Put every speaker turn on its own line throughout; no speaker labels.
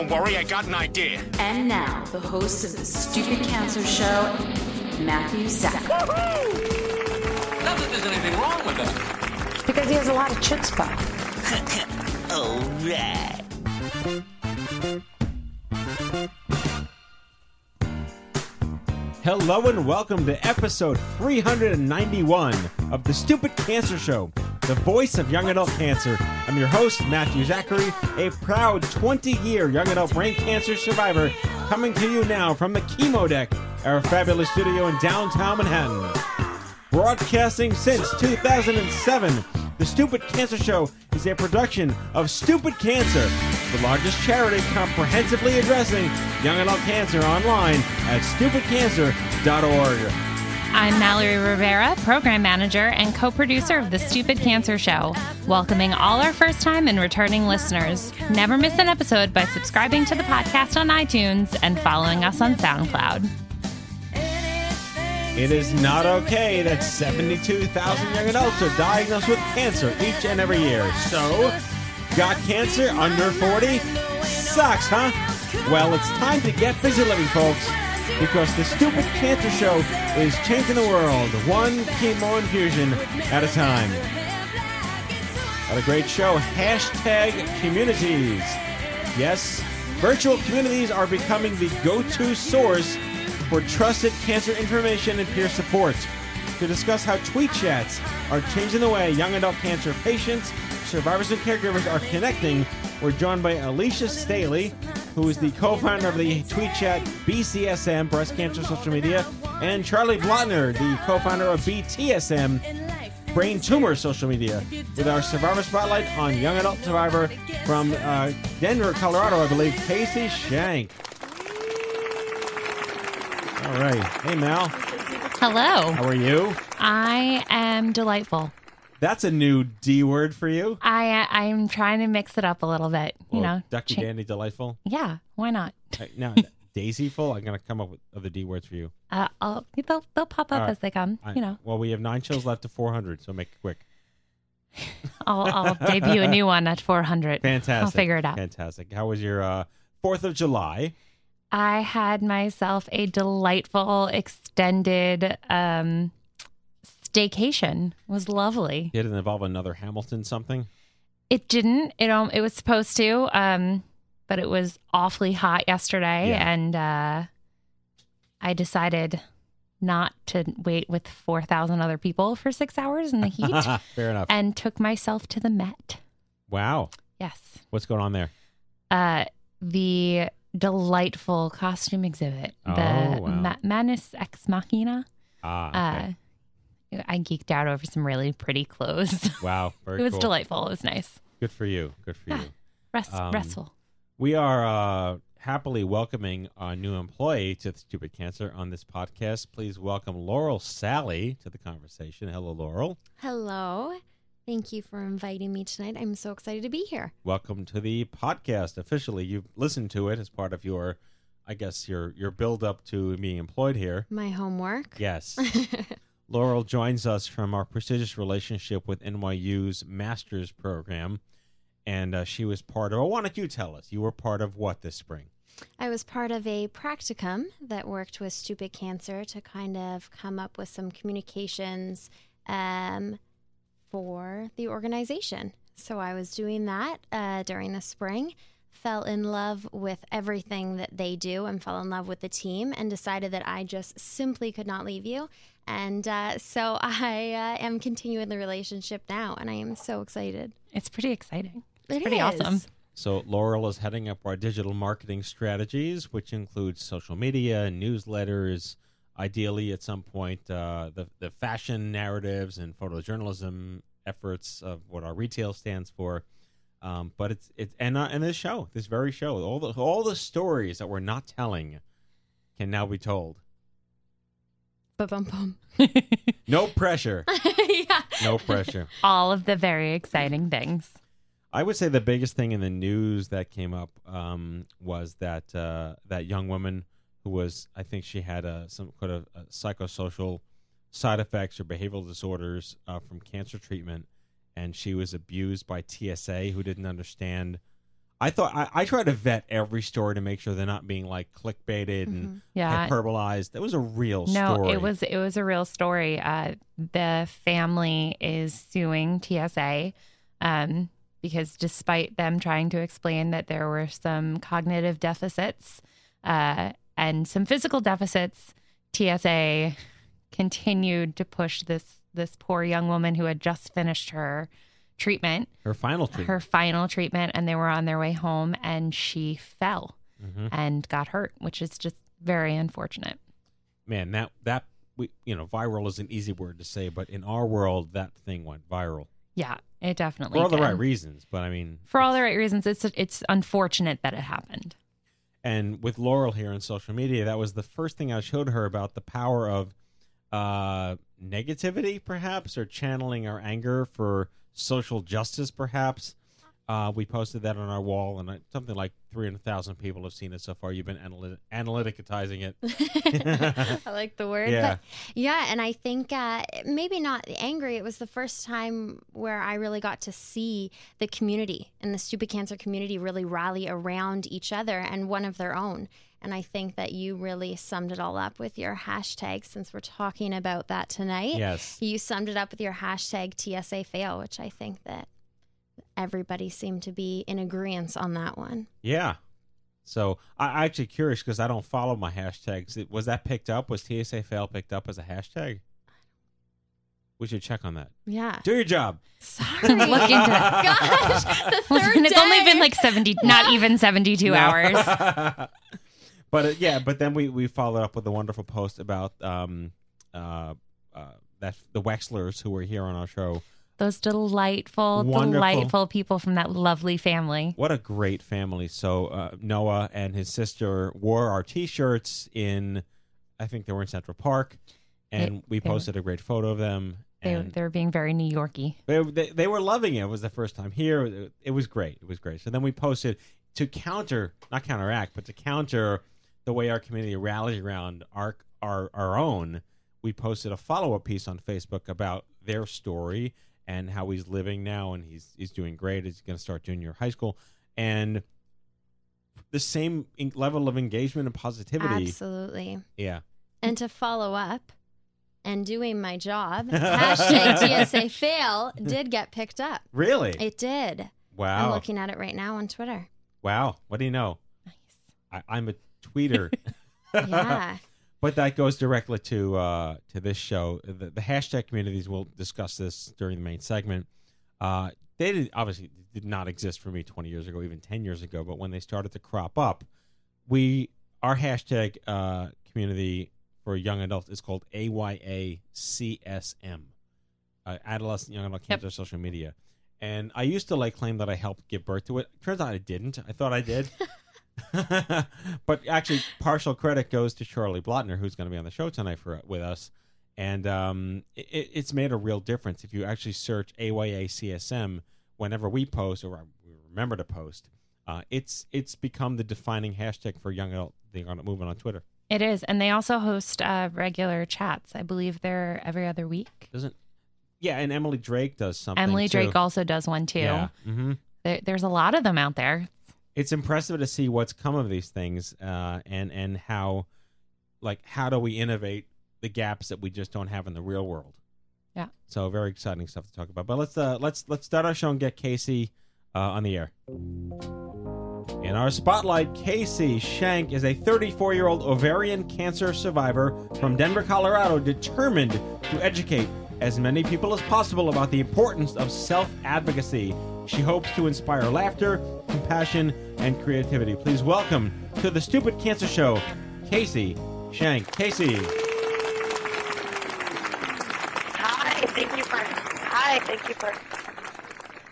Don't worry, I got an idea.
And now, the host of the Stupid Cancer Show, Matthew Zack.
Not that there's anything wrong with that.
Because he has a lot of chutzpah.
Hello and welcome to episode 391 of the Stupid Cancer Show, the voice of young adult cancer. I'm your host, Matthew Zachary, a proud 20 year young adult brain cancer survivor, coming to you now from the Chemo Deck, our fabulous studio in downtown Manhattan. Broadcasting since 2007, the Stupid Cancer Show is a production of Stupid Cancer, the largest charity comprehensively addressing young adult cancer online at stupidcancer.org.
I'm Mallory Rivera, program manager and co producer of The Stupid Cancer Show, welcoming all our first time and returning listeners. Never miss an episode by subscribing to the podcast on iTunes and following us on SoundCloud.
It is not okay that 72,000 young adults are diagnosed with cancer each and every year. So, got cancer under 40? Sucks, huh? Well, it's time to get busy living, folks, because the Stupid Cancer Show is changing the world one chemo infusion at a time. What a great show. Hashtag communities. Yes, virtual communities are becoming the go to source for trusted cancer information and peer support. To discuss how tweet chats are changing the way young adult cancer patients, survivors, and caregivers are connecting, we're joined by Alicia Staley, who is the co founder of the tweet chat BCSM, Breast Cancer Social Media, and Charlie Blotner, the co founder of BTSM, Brain Tumor Social Media, with our Survivor Spotlight on young adult survivor from uh, Denver, Colorado, I believe, Casey Shank. All right. Hey, Mal.
Hello.
How are you?
I am delightful.
That's a new D word for you.
I I'm trying to mix it up a little bit. You know,
Ducky
cha-
Dandy Delightful.
Yeah, why not?
Uh, Now, Daisyful. I'm going to come up with other D words for you.
Uh, I'll, they'll they'll pop up
All right.
as they come.
I-
You know,
Well, we have nine shows left to 400, so make it quick.
I'll I'll debut a new one at 400.
Fantastic.
I'll figure it out.
Fantastic. How was your uh, 4th of July?
I had myself a delightful extended um staycation. Was lovely.
Did it involve another Hamilton something?
It didn't. It um it was supposed to. Um but it was awfully hot yesterday
Yeah.
and uh I decided not to wait with 4,000 other people for 6 hours in the heat
Fair enough.
and took myself to the Met.
wow.
Yes.
What's going on there?
Uh the delightful costume exhibit,
Oh,
the
wow.
Ma- Manus Ex Machina.
Ah, okay.
Uh, I geeked out over some really pretty clothes.
wow. Very
it was
cool.
delightful. It was nice.
Good for you. Good for you.
Rest,
Um,
restful.
We are uh, happily welcoming a new employee to the Stupid Cancer on this podcast. Please welcome Laurel Sally to the conversation. Hello, Laurel.
Hello. Thank you for inviting me tonight. I'm so excited to be here.
Welcome to the podcast. Officially, you've listened to it as part of your, I guess your your build up to being employed here.
My homework.
Yes. Laurel joins us from our prestigious relationship with NYU's master's program, and uh, she was part of. Oh, why don't you tell us? You were part of what this spring?
I was part of a practicum that worked with Stupid Cancer to kind of come up with some communications um, for the organization. So I was doing that uh, during the spring. fell in love with everything that they do and fell in love with the team and decided that I just simply could not leave you. And uh, so I uh, am continuing the relationship now, and I am so excited.
It's pretty exciting.
It
It's pretty
is.
awesome.
So Laurel is heading up our digital marketing strategies, which includes social media, newsletters, ideally at some point uh, the the fashion narratives and photojournalism efforts of what our retail stands for. Um, but it's it's and uh, and this show, this very show, all the all the stories that we're not telling can now be told.
Ba-bum bum.
No pressure.
yeah.
No pressure.
All of the very exciting things.
I would say the biggest thing in the news that came up um, was that uh, that young woman who was, I think she had a, some kind of uh psychosocial side effects or behavioral disorders uh, from cancer treatment, and she was abused by TSA who didn't understand. I thought I, I try to vet every story to make sure they're not being like clickbaited and
Yeah.
hyperbolized. That was a real
No,
story.
it was it was a real story. Uh, the family is suing TSA um, because despite them trying to explain that there were some cognitive deficits uh, and some physical deficits, TSA continued to push this this poor young woman who had just finished her treatment,
her final treatment.
her final treatment, and they were on their way home, and she fell
Mhm.
and got hurt, which is just very unfortunate.
Man, that that we you know viral is an easy word to say, but in our world, that thing went viral.
Yeah, it definitely
for all the right reasons. But I mean,
For all the right reasons, it's it's unfortunate that it happened.
and with Laurel here on social media, that was the first thing I showed her about the power of uh, negativity, perhaps, or channeling our anger for social justice, perhaps. Uh, we posted that on our wall, and something like 300,000 people have seen it so far. You've been analyt- analyticizing it.
I like the word.
Yeah.
Yeah, and I think uh, maybe not angry. It was the first time where I really got to see the community and the stupid cancer community really rally around each other and one of their own. And I think that you really summed it all up with your hashtag since we're talking about that tonight.
Yes.
You summed it up with your hashtag TSA fail, which I think that everybody seemed to be in agreement on that one.
Yeah. So I, I'm actually curious because I don't follow my hashtags. It- Was that picked up? Was TSA fail picked up as a hashtag? We should check on that.
Yeah.
Do your job.
Sorry.
Look into that.
Gosh, the
Listen,
third
it's only been like seventy, not even seventy-two
No.
hours.
But uh, yeah, but then we we followed up with a wonderful post about um uh uh that the Wexlers who were here on our show.
Those delightful,
Wonderful.
delightful people from that lovely family.
What a great family! So uh, Noah and his sister wore our T-shirts in, I think they were in Central Park, and
They-
we posted a great photo of them.
They,
And
they were being very New Yorky.
They, they, they were loving it. It was the first time here. It, it was great. It was great. So then we posted to counter, not counteract, but to counter the way our community rallies around our our, our own. We posted a follow up piece on Facebook about their story and how he's living now, and he's he's doing great. He's going to start junior high school, and the same in- level of engagement and positivity.
Absolutely.
Yeah.
And to follow up and doing my job, hashtag TSA fail did get picked up.
Really?
It did.
Wow.
I'm looking at it right now on Twitter.
Wow. What do you know? I, I'm a tweeter.
Yeah.
But that goes directly to uh, to this show. The, the hashtag communities. We'll discuss this during the main segment. Uh, they did, obviously did not exist for me 20 years ago, even 10 years ago. But when they started to crop up, we our hashtag uh, community for young adults is called AYACSM, uh, Adolescent Young Adult Cancer Social Media. And I used to like claim that I helped give birth to it. Turns out I didn't. I thought I did. but actually, partial credit goes to Charlie Blotner, who's going to be on the show tonight for with us. And um, it, it's made a real difference if you actually search AYACSM whenever we post or we remember to post. Uh, it's it's become the defining hashtag for young adult the young adult movement on Twitter.
It is, and they also host uh, regular chats. I believe they're every other week.
Doesn't? Yeah, and Emily Drake does something.
Emily
too.
Drake also does one too.
Yeah. hmm
There, there's a lot of them out there.
It's impressive to see what's come of these things uh, and and how like how do we innovate the gaps that we just don't have in the real world
Yeah.
so very exciting stuff to talk about but let's uh let's let's start our show and get casey uh, on the air In our spotlight, Casey Shank is a 34 year old ovarian cancer survivor from Denver, Colorado, determined to educate as many people as possible about the importance of self advocacy. She hopes to inspire laughter, compassion, and creativity. Please welcome to the Stupid Cancer Show, Casey Shank. Casey.
Hi, thank you for. Hi, thank you for.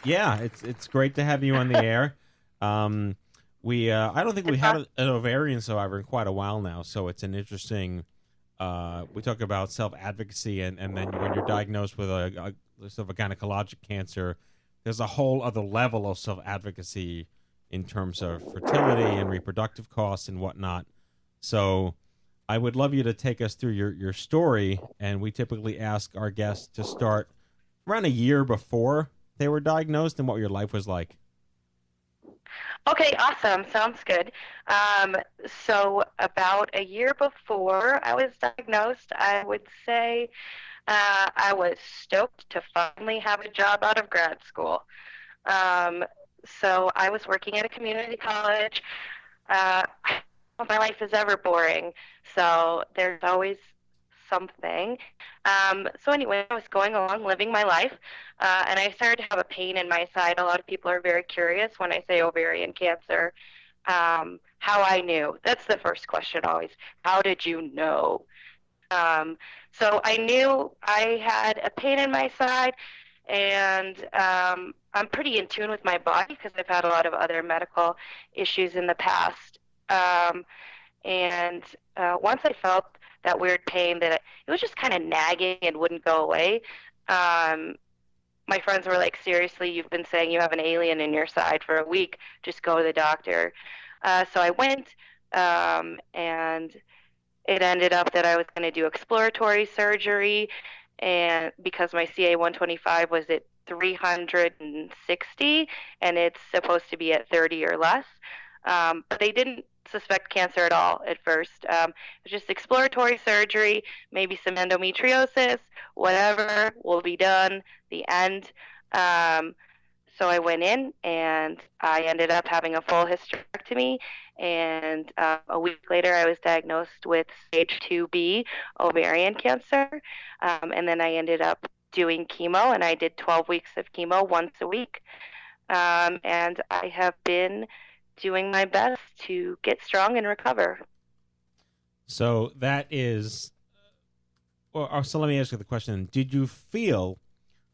Yeah, it's it's great to have you on the air. Um, we uh, I don't think we had a, an ovarian survivor in quite a while now, so it's an interesting. Uh, we talk about self advocacy, and, and then when you're diagnosed with a, a sort of a gynecologic cancer, there's a whole other level of self advocacy in terms of fertility and reproductive costs and whatnot. So, I would love you to take us through your your story, and we typically ask our guests to start around a year before they were diagnosed and what your life was like.
Okay, awesome. Sounds good. Um, so, about a year before I was diagnosed, I would say uh, I was stoked to finally have a job out of grad school. Um, so, I was working at a community college. Uh, my life is ever boring, so there's always something. Um, so anyway, I was going along living my life, uh, and I started to have a pain in my side. A lot of people are very curious when I say ovarian cancer. Um, how I knew. That's the first question always. How did you know? Um, so I knew I had a pain in my side, and um, I'm pretty in tune with my body because I've had a lot of other medical issues in the past. Um, and uh, once I felt that weird pain that it was just kind of nagging and wouldn't go away. Um, my friends were like, seriously, you've been saying you have an alien in your side for a week. Just go to the doctor. Uh, so I went, um, and it ended up that I was going to do exploratory surgery, and because my CA 125 was at 360, and it's supposed to be at 30 or less. Um, but they didn't suspect cancer at all at first. Um, it was just exploratory surgery, maybe some endometriosis, whatever will be done. The end. Um, so I went in and I ended up having a full hysterectomy. And uh, a week later, I was diagnosed with stage 2B ovarian cancer. Um, and then I ended up doing chemo, and I did 12 weeks of chemo once a week. Um, and I have been doing my best to get strong and recover.
So that is. Or, so let me ask you the question: Did you feel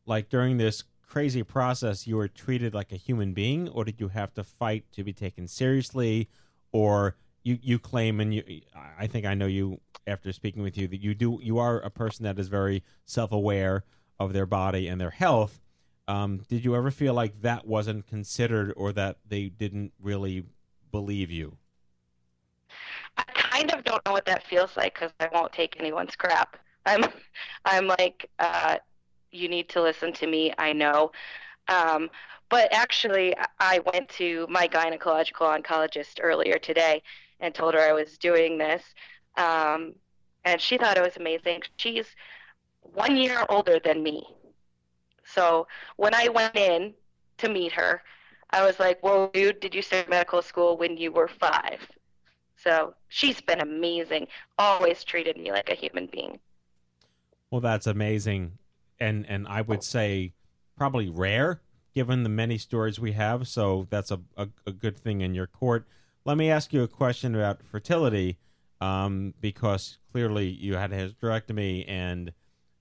like during this crazy process you were treated like a human being, or did you have to fight to be taken seriously, or you you claim and you I think I know you after speaking with you that you do you are a person that is very self aware of their body and their health, um, did you ever feel like that wasn't considered or that they didn't really believe you?
I kind of don't know what that feels like because I won't take anyone's crap. I'm, I'm like, uh, you need to listen to me. I know. Um, but actually, I went to my gynecological oncologist earlier today and told her I was doing this. Um, and she thought it was amazing. She's one year older than me. So when I went in to meet her, I was like, "Well, dude, did you start medical school when you were five? So she's been amazing. Always treated me like a human being.
Well, that's amazing, and and I would say probably rare given the many stories we have. So that's a a, a good thing in your court. Let me ask you a question about fertility, um, because clearly you had a hysterectomy and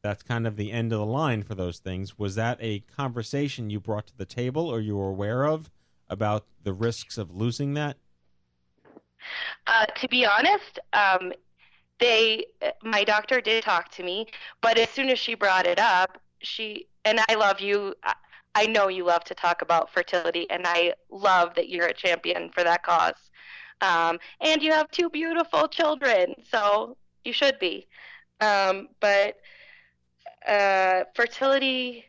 that's kind of the end of the line for those things. Was that a conversation you brought to the table or you were aware of about the risks of losing that?
Uh, to be honest, um, they, my doctor did talk to me, but as soon as she brought it up, she and I love you. I know you love to talk about fertility, and I love that you're a champion for that cause. Um, and you have two beautiful children, so you should be. Um, but uh, fertility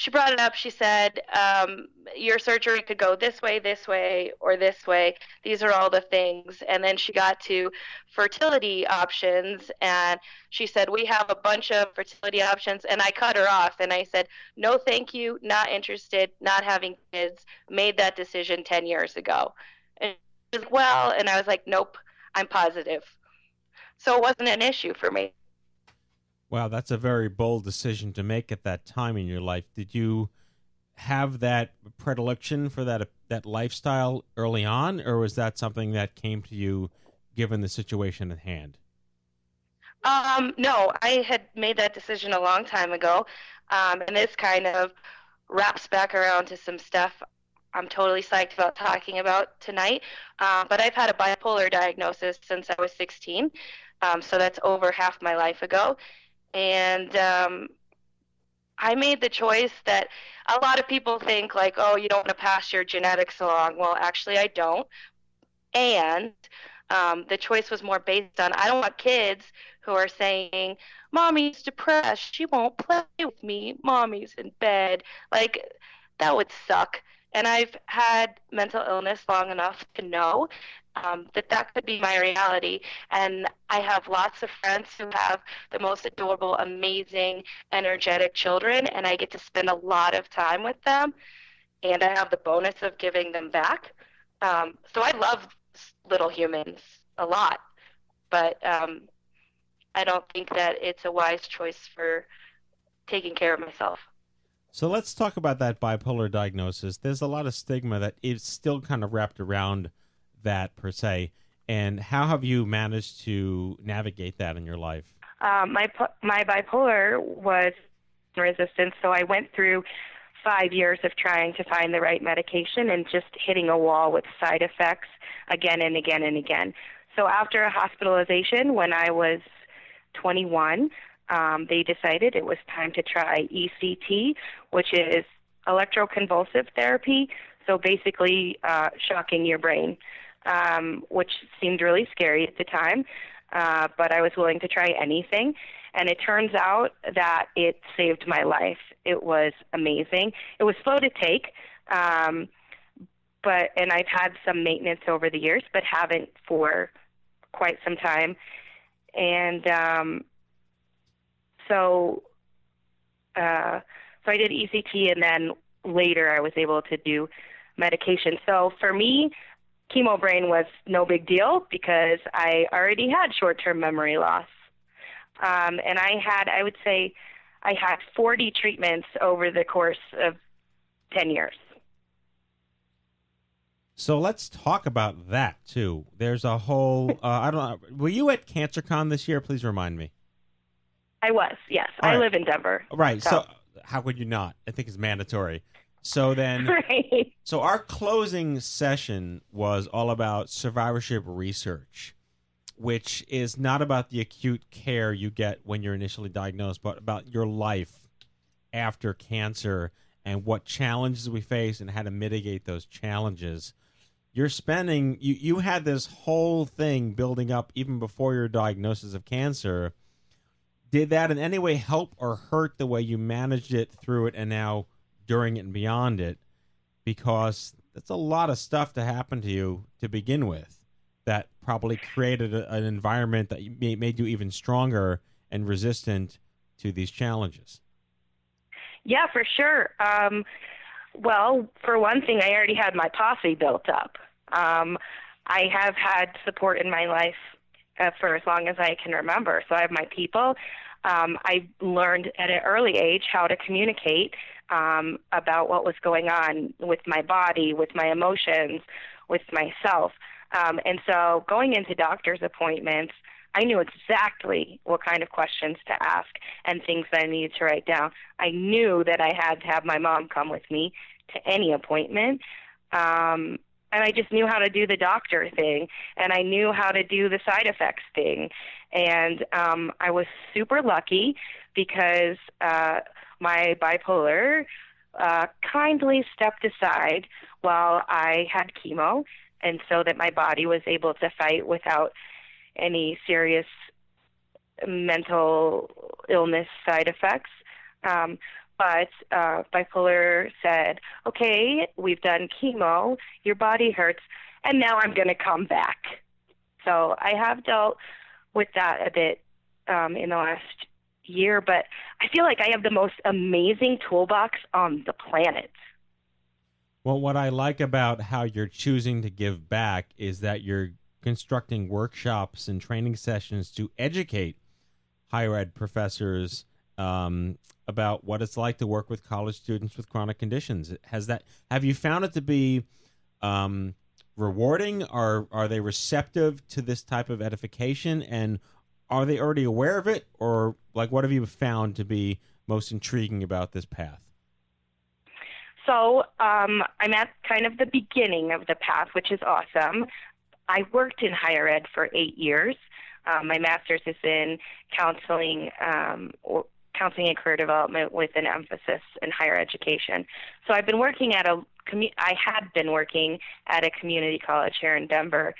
she brought it up. She said, um, Your surgery could go this way, this way, or this way. These are all the things. And then she got to fertility options, and she said, We have a bunch of fertility options. And I cut her off, and I said, No, thank you, not interested, not having kids. Made that decision 10 years ago. And she was well, and I was like, nope, I'm positive. So it wasn't an issue for me.
Wow, that's a very bold decision to make at that time in your life. Did you have that predilection for that that lifestyle early on, or was that something that came to you given the situation at hand?
Um, no, I had made that decision a long time ago, um, and this kind of wraps back around to some stuff I'm totally psyched about talking about tonight. Uh, but I've had a bipolar diagnosis since I was 16, um, so that's over half my life ago, and um, I made the choice that a lot of people think like, oh, you don't want to pass your genetics along. Well, actually, I don't, and um, the choice was more based on I don't want kids who are saying, Mommy's depressed. She won't play with me. Mommy's in bed. Like, that would suck. And I've had mental illness long enough to know um, that that could be my reality. And I have lots of friends who have the most adorable, amazing, energetic children, and I get to spend a lot of time with them. And I have the bonus of giving them back. Um, so I love little humans a lot, but um, I don't think that it's a wise choice for taking care of myself.
So let's talk about that bipolar diagnosis. There's a lot of stigma that is still kind of wrapped around that per se. And how have you managed to navigate that in your life?
Um, my my bipolar was resistant, so I went through five years of trying to find the right medication and just hitting a wall with side effects again and again and again. So after a hospitalization, when I was 21, um, they decided it was time to try ECT, which is electroconvulsive therapy. So basically, uh, shocking your brain, um, which seemed really scary at the time. Uh, but I was willing to try anything. And it turns out that it saved my life. It was amazing. It was slow to take, um, but and I've had some maintenance over the years, but haven't for quite some time. And um, so, uh, so I did ECT, and then later I was able to do medication. So for me, chemo brain was no big deal because I already had short-term memory loss, um, and I had, I would say, I had 40 treatments over the course of 10 years.
So let's talk about that too. There's a whole. Uh, I don't know. Were you at CancerCon this year? Please remind me.
I was. Yes,
All
I
right.
live in Denver.
Right. So. how could you not? I think it's mandatory. So then,
Right.
so our closing session was all about survivorship research, which is not about the acute care you get when you're initially diagnosed, but about your life after cancer and what challenges we face and how to mitigate those challenges. You're spending you you had this whole thing building up even before your diagnosis of cancer. Did that in any way help or hurt the way you managed it through it and now during it and beyond it? Because that's a lot of stuff to happen to you to begin with that probably created a, an environment that made you even stronger and resistant to these challenges.
Yeah, for sure. Um, well, for one thing, I already had my posse built up. Um, I have had support in my life uh, for as long as I can remember. So I have my people. Um, I learned at an early age how to communicate um, about what was going on with my body, with my emotions, with myself. Um, and so going into doctor's appointments, I knew exactly what kind of questions to ask and things that I needed to write down. I knew that I had to have my mom come with me to any appointment. Um, and I just knew how to do the doctor thing, and I knew how to do the side effects thing. And um, I was super lucky because uh, my bipolar uh, kindly stepped aside while I had chemo, and so that my body was able to fight without any serious mental illness side effects. Um, but uh, bipolar said, okay, we've done chemo, your body hurts, and now I'm going to come back. So I have dealt with that a bit um, in the last year, but I feel like I have the most amazing toolbox on the planet.
Well, what I like about how you're choosing to give back is that you're constructing workshops and training sessions to educate higher ed professors um, about what it's like to work with college students with chronic conditions. Has that have you found it to be um, rewarding? Are are they receptive to this type of edification, and are they already aware of it, or like what have you found to be most intriguing about this path?
So um, I'm at kind of the beginning of the path, which is awesome. I worked in higher ed for eight years. Um, my master's is in counseling um, or counseling and career development with an emphasis in higher education. So I've been working at a commu- I had been working at a community college here in Denver,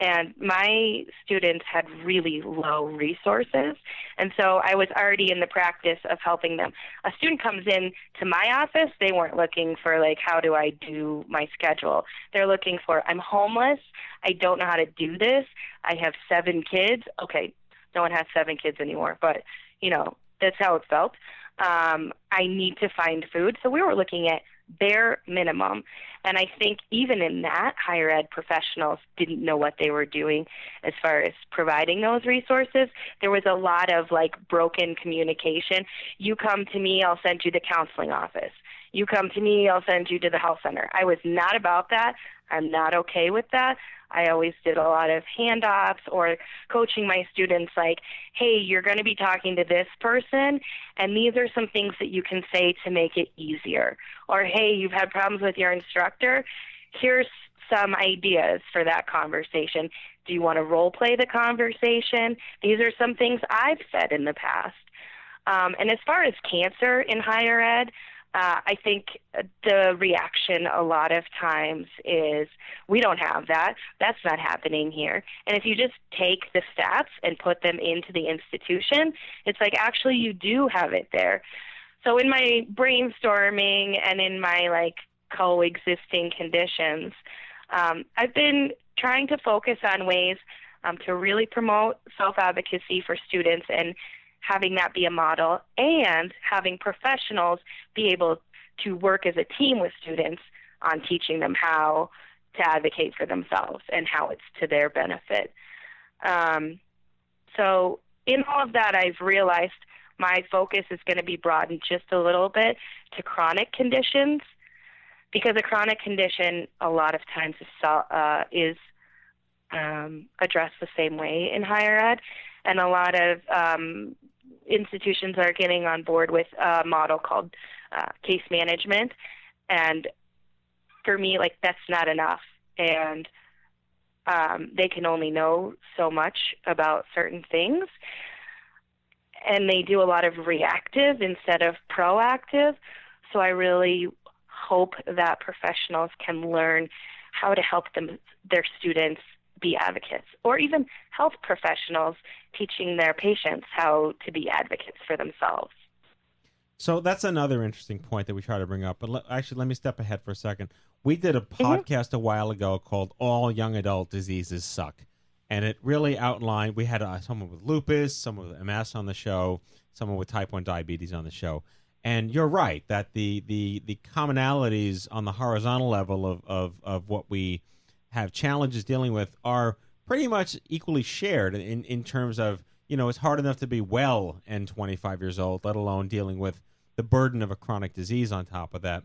and my students had really low resources. And so i was already in the practice of helping them. A student comes in to my office they weren't looking for like how do i do my schedule? They're looking for i'm homeless. I don't know how to do this. I have seven kids. Okay no one has seven kids anymore but you know that's how it felt. Um i need to find food. So we were looking at bare minimum. And I think even in that, higher ed professionals didn't know what they were doing as far as providing those resources. There was a lot of like broken communication. You come to me, I'll send you the counseling office. You come to me, I'll send you to the health center. I was not about that. I'm not okay with that. I always did a lot of handoffs or coaching my students like, hey, you're going to be talking to this person, and these are some things that you can say to make it easier. Or, hey, you've had problems with your instructor. Here's some ideas for that conversation. Do you want to role play the conversation? These are some things I've said in the past. Um, and as far as cancer in higher ed, uh, I think the reaction a lot of times is we don't have that. That's not happening here. And if you just take the stats and put them into the institution, it's like actually you do have it there. So in my brainstorming and in my like coexisting conditions, um, I've been trying to focus on ways um, to really promote self advocacy for students and having that be a model and having professionals be able to work as a team with students on teaching them how to advocate for themselves and how it's to their benefit. Um, so, in all of that, I've realized my focus is going to be broadened just a little bit to chronic conditions because a chronic condition a lot of times is, uh, is um, addressed the same way in higher ed, and a lot of um, institutions are getting on board with a model called uh, case management, and for me, like that's not enough, and um, they can only know so much about certain things, and they do a lot of reactive instead of proactive. So I really hope that professionals can learn how to help them their students be advocates, or even health professionals teaching their patients how to be advocates for themselves.
So that's another interesting point that we try to bring up. But le- actually, let me step ahead for a second. We did a podcast mm-hmm. a while ago called "All Young Adult Diseases Suck," and it really outlined. We had uh, someone with lupus, someone with MS on the show, someone with type one diabetes on the show. And you're right that the the the commonalities on the horizontal level of of, of what we have challenges dealing with are pretty much equally shared in, in terms of, you know, it's hard enough to be well and 25 years old, let alone dealing with the burden of a chronic disease on top of that.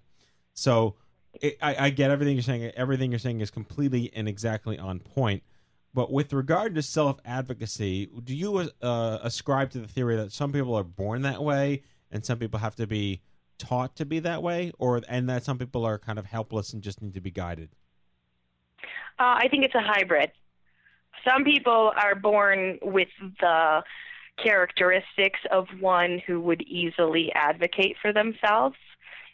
So it, I, I get everything you're saying. Everything you're saying is completely and exactly on point. But with regard to self advocacy, do you uh, ascribe to the theory that some people are born that way and some people have to be taught to be that way, or and that some people are kind of helpless and just need to be guided?
Uh, I think it's a hybrid. Some people are born with the characteristics of one who would easily advocate for themselves.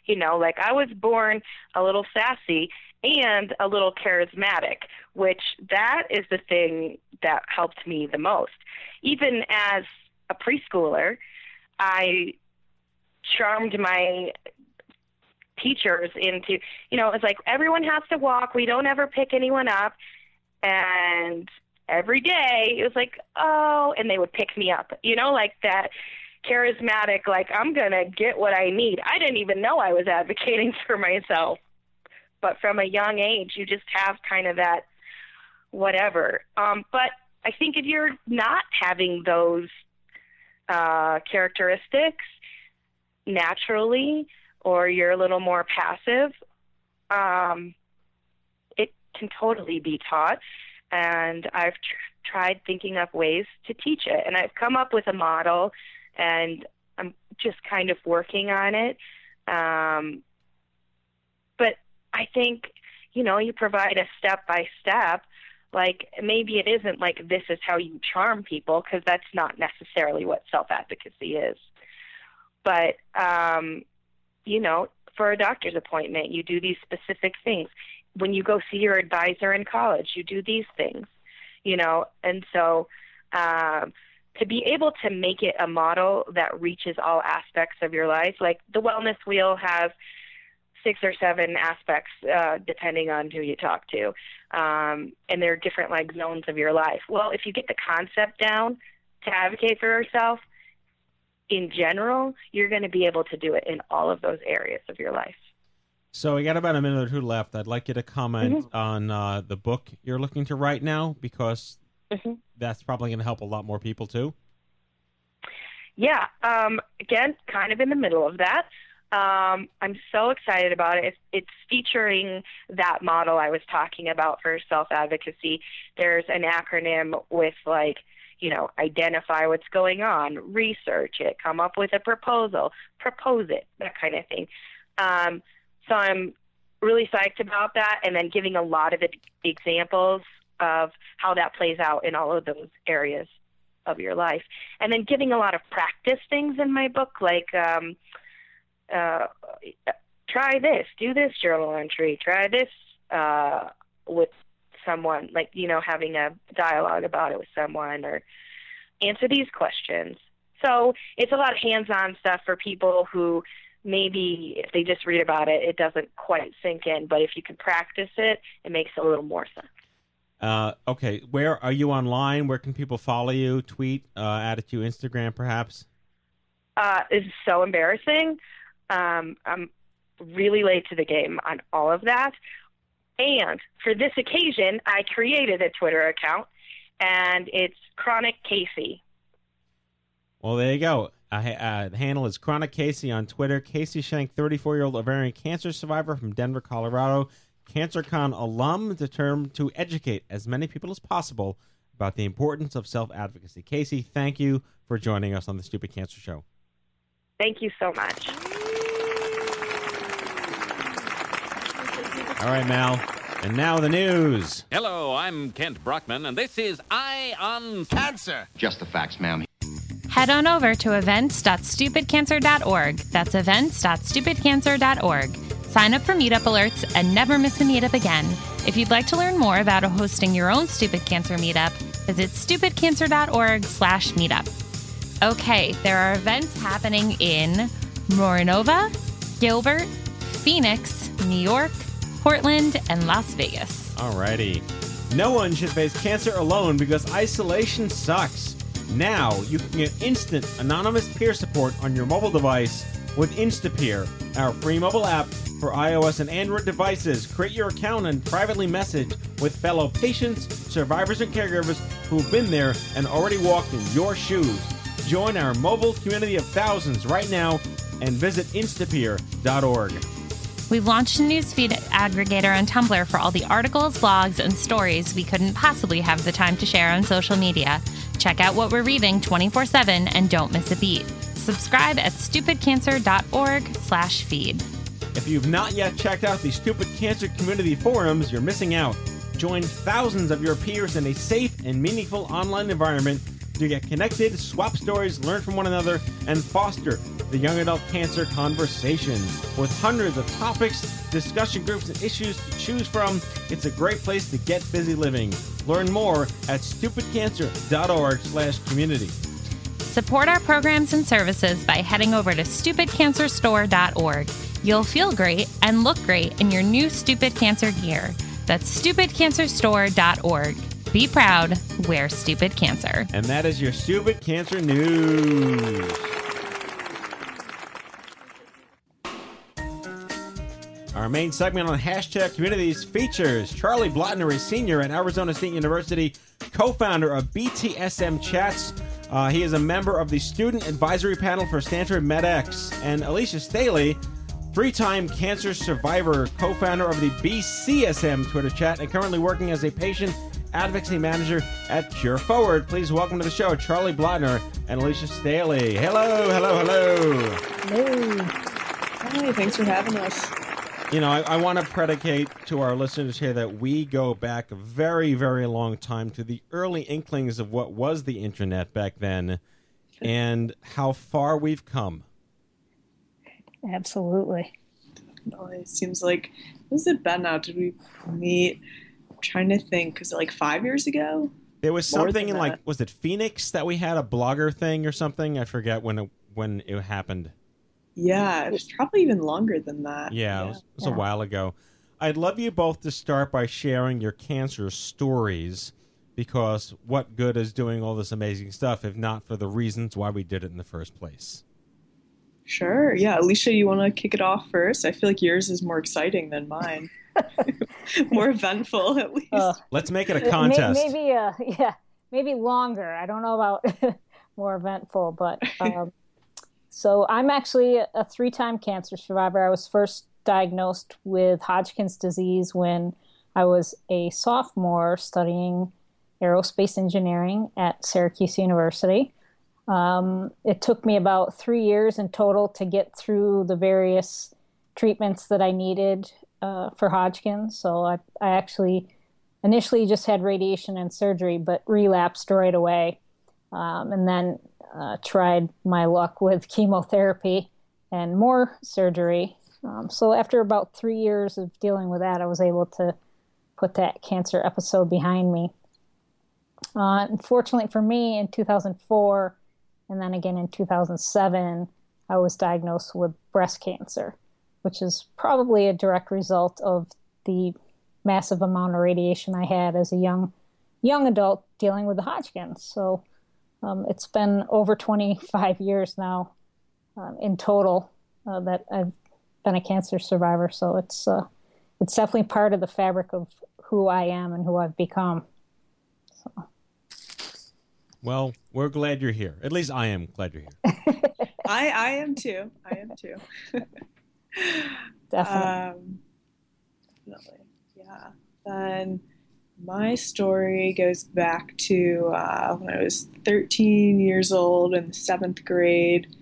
You know, like I was born a little sassy and a little charismatic, which that is the thing that helped me the most. Even as a preschooler, I charmed my teachers into, you know, it's like everyone has to walk. We don't ever pick anyone up. And every day it was like, oh, and they would pick me up, you know, like that charismatic, like, I'm going to get what I need. I didn't even know I was advocating for myself. but from a young age, you just have kind of that whatever. Um, but I think if you're not having those uh, characteristics naturally, or you're a little more passive, um, it can totally be taught. And I've tr- tried thinking up ways to teach it, and I've come up with a model, and I'm just kind of working on it. Um, but I think, you know, you provide a step by step. Like maybe it isn't like this is how you charm people because that's not necessarily what self advocacy is. But um, you know, for a doctor's appointment, you do these specific things. When you go see your advisor in college, you do these things. You know, and so um, to be able to make it a model that reaches all aspects of your life, like the wellness wheel has six or seven aspects uh, depending on who you talk to, um, and there are different like zones of your life. Well, if you get the concept down to advocate for yourself, in general, you're going to be able to do it in all of those areas of your life.
So we got about a minute or two left. I'd like you to comment
Mm-hmm.
on uh, the book you're looking to write now because
Mm-hmm.
that's probably going to help a lot more people too.
Yeah, um, again, kind of in the middle of that. Um, I'm so excited about it. It's, it's featuring that model I was talking about for self advocacy. There's an acronym with like, you know, identify what's going on, research it, come up with a proposal, propose it, that kind of thing. Um, so I'm really psyched about that, and then giving a lot of examples of how that plays out in all of those areas of your life, and then giving a lot of practice things in my book, like um, uh, try this, do this journal entry, try this uh, with someone, like you know, having a dialogue about it with someone, or answer these questions. So it's a lot of hands-on stuff for people who maybe if they just read about it, it doesn't quite sink in. But if you can practice it, it makes a little more sense.
Uh, okay, where are you online? Where can people follow you? Tweet, uh, add it to Instagram, perhaps.
uh, is so embarrassing. Um, I'm really late to the game on all of that. And for this occasion, I created a Twitter account, and it's Chronic Casey.
Well, there you go. Uh, uh, the handle is Chronic Casey on Twitter. Casey Shank, 34 year old ovarian cancer survivor from Denver, Colorado, CancerCon alum, determined to educate as many people as possible about the importance of self advocacy. Casey, thank you for joining us on the Stupid Cancer Show.
Thank you so much.
All right, Mal. And now the news.
Hello, I'm Kent Brockman, and this is Eye on Cancer.
Just the facts, ma'am.
Head on over to events.stupidcancer.org. That's events.stupidcancer.org. Sign up for meetup alerts and never miss a meetup again. If you'd like to learn more about hosting your own Stupid Cancer meetup, visit stupidcancer.org slash meetup. Okay, there are events happening in Morinova, Gilbert, Phoenix, New York, Portland, and Las Vegas.
Alrighty. No one should face cancer alone because isolation sucks. Now you can get instant anonymous peer support on your mobile device with Instapeer, our free mobile app for iOS and Android devices. Create your account and privately message with fellow patients, survivors, and caregivers who've been there and already walked in your shoes. Join our mobile community of thousands right now and visit instapeer.org.
We've launched a newsfeed aggregator on Tumblr for all the articles, blogs, and stories we couldn't possibly have the time to share on social media. Check out what we're reading 24-7 and don't miss a beat. Subscribe at stupidcancer.org slash feed.
If you've not yet checked out the Stupid Cancer Community forums, you're missing out. Join thousands of your peers in a safe and meaningful online environment to get connected, swap stories, learn from one another, and foster the young adult cancer conversation. With hundreds of topics, discussion groups, and issues to choose from, it's a great place to get busy living. Learn more at stupidcancer.org slash community.
Support our programs and services by heading over to stupidcancerstore.org. You'll feel great and look great in your new Stupid Cancer gear. That's stupidcancerstore.org. Be proud, wear Stupid Cancer.
And that is your Stupid Cancer News. Our main segment on hashtag communities features Charlie Blotner, senior at Arizona State University, co-founder of BTSM Chats. Uh, he is a member of the Student Advisory Panel for Stanford MedX, and Alicia Staley, three-time cancer survivor, co-founder of the BCSM Twitter chat, and currently working as a patient advocacy manager at Cure Forward. Please welcome to the show Charlie Blotner and Alicia Staley. Hello, hello, hello.
Hello. Hi, thanks for having us.
You know, I, I want to predicate to our listeners here that we go back a very, very long time to the early inklings of what was the internet back then and how far we've come.
Absolutely. No, it seems like, was it been now? Did we meet? I'm trying to think, because like five years ago?
There was
More
something in like,
that.
was it Phoenix that we had a blogger thing or something? I forget when it, when it happened.
Yeah, it was probably even longer than that.
Yeah, it was, it was a while ago. I'd love you both to start by sharing your cancer stories because what good is doing all this amazing stuff if not for the reasons why we did it in the first place?
Sure. Yeah, Alicia, you want to kick it off first? I feel like yours is more exciting than mine. more eventful, at least.
Let's make it a
May-
contest.
Maybe, uh, yeah, maybe longer. I don't know about more eventful, but um, so I'm actually a three-time cancer survivor. I was first diagnosed with Hodgkin's disease when I was a sophomore studying aerospace engineering at Syracuse University. Um, it took me about three years in total to get through the various treatments that I needed uh, for Hodgkin's. So I, I actually initially just had radiation and surgery, but relapsed right away. Um, and then uh, tried my luck with chemotherapy and more surgery. Um, so after about three years of dealing with that, I was able to put that cancer episode behind me. Uh, unfortunately for me, in 2004 and then again in 2007, I was diagnosed with breast cancer, which is probably a direct result of the massive amount of radiation I had as a young young adult dealing with the Hodgkin's. So um, it's been over 25 years now um, in total uh, that I've been a cancer survivor. So it's uh, it's definitely part of the fabric of who I am and who I've become.
Well, we're glad you're here. At least I am glad you're here.
I, I am too. I am too.
Definitely.
Um, definitely. Yeah. Then my story goes back to uh, when I was 13 years old in the seventh grade,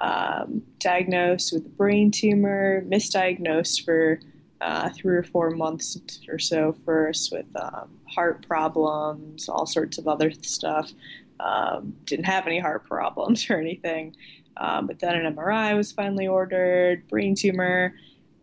um, diagnosed with a brain tumor, misdiagnosed for uh, three or four months or so first with um, heart problems, all sorts of other stuff. Um, didn't have any heart problems or anything. Um, but then an MRI was finally ordered, brain tumor.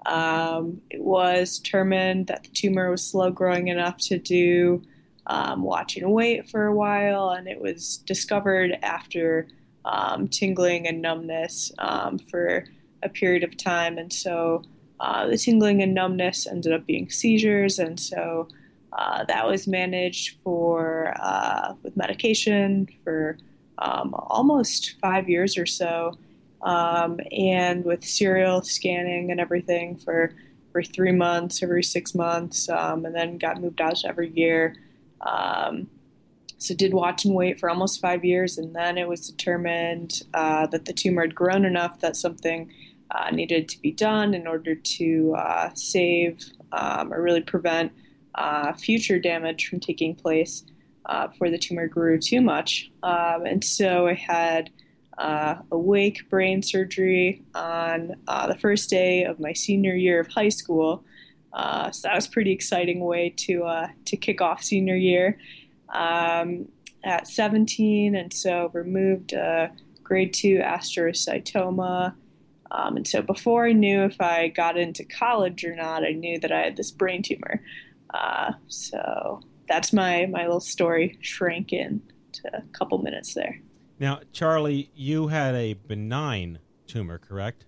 Um, it was determined that the tumor was slow growing enough to do um, watch and wait for a while, and it was discovered after um, tingling and numbness um, for a period of time. And so uh, the tingling and numbness ended up being seizures, and so uh, that was managed for uh, with medication for um, almost five years or so, um, and with serial scanning and everything for for three months, every six months, um, and then got moved out every year. Um, so did watch and wait for almost five years, and then it was determined uh, that the tumor had grown enough that something uh, needed to be done in order to uh, save um, or really prevent uh, future damage from taking place uh, before the tumor grew too much. Um, and so I had uh, awake brain surgery on uh, the first day of my senior year of high school. Uh, so that was a pretty exciting way to uh, to kick off senior year um, at 17, and so removed a grade two astrocytoma. Um, and so before I knew if I got into college or not, I knew that I had this brain tumor. Uh, so that's my my little story shrank in to a couple minutes there.
Now, Charlie, you had a benign tumor, correct?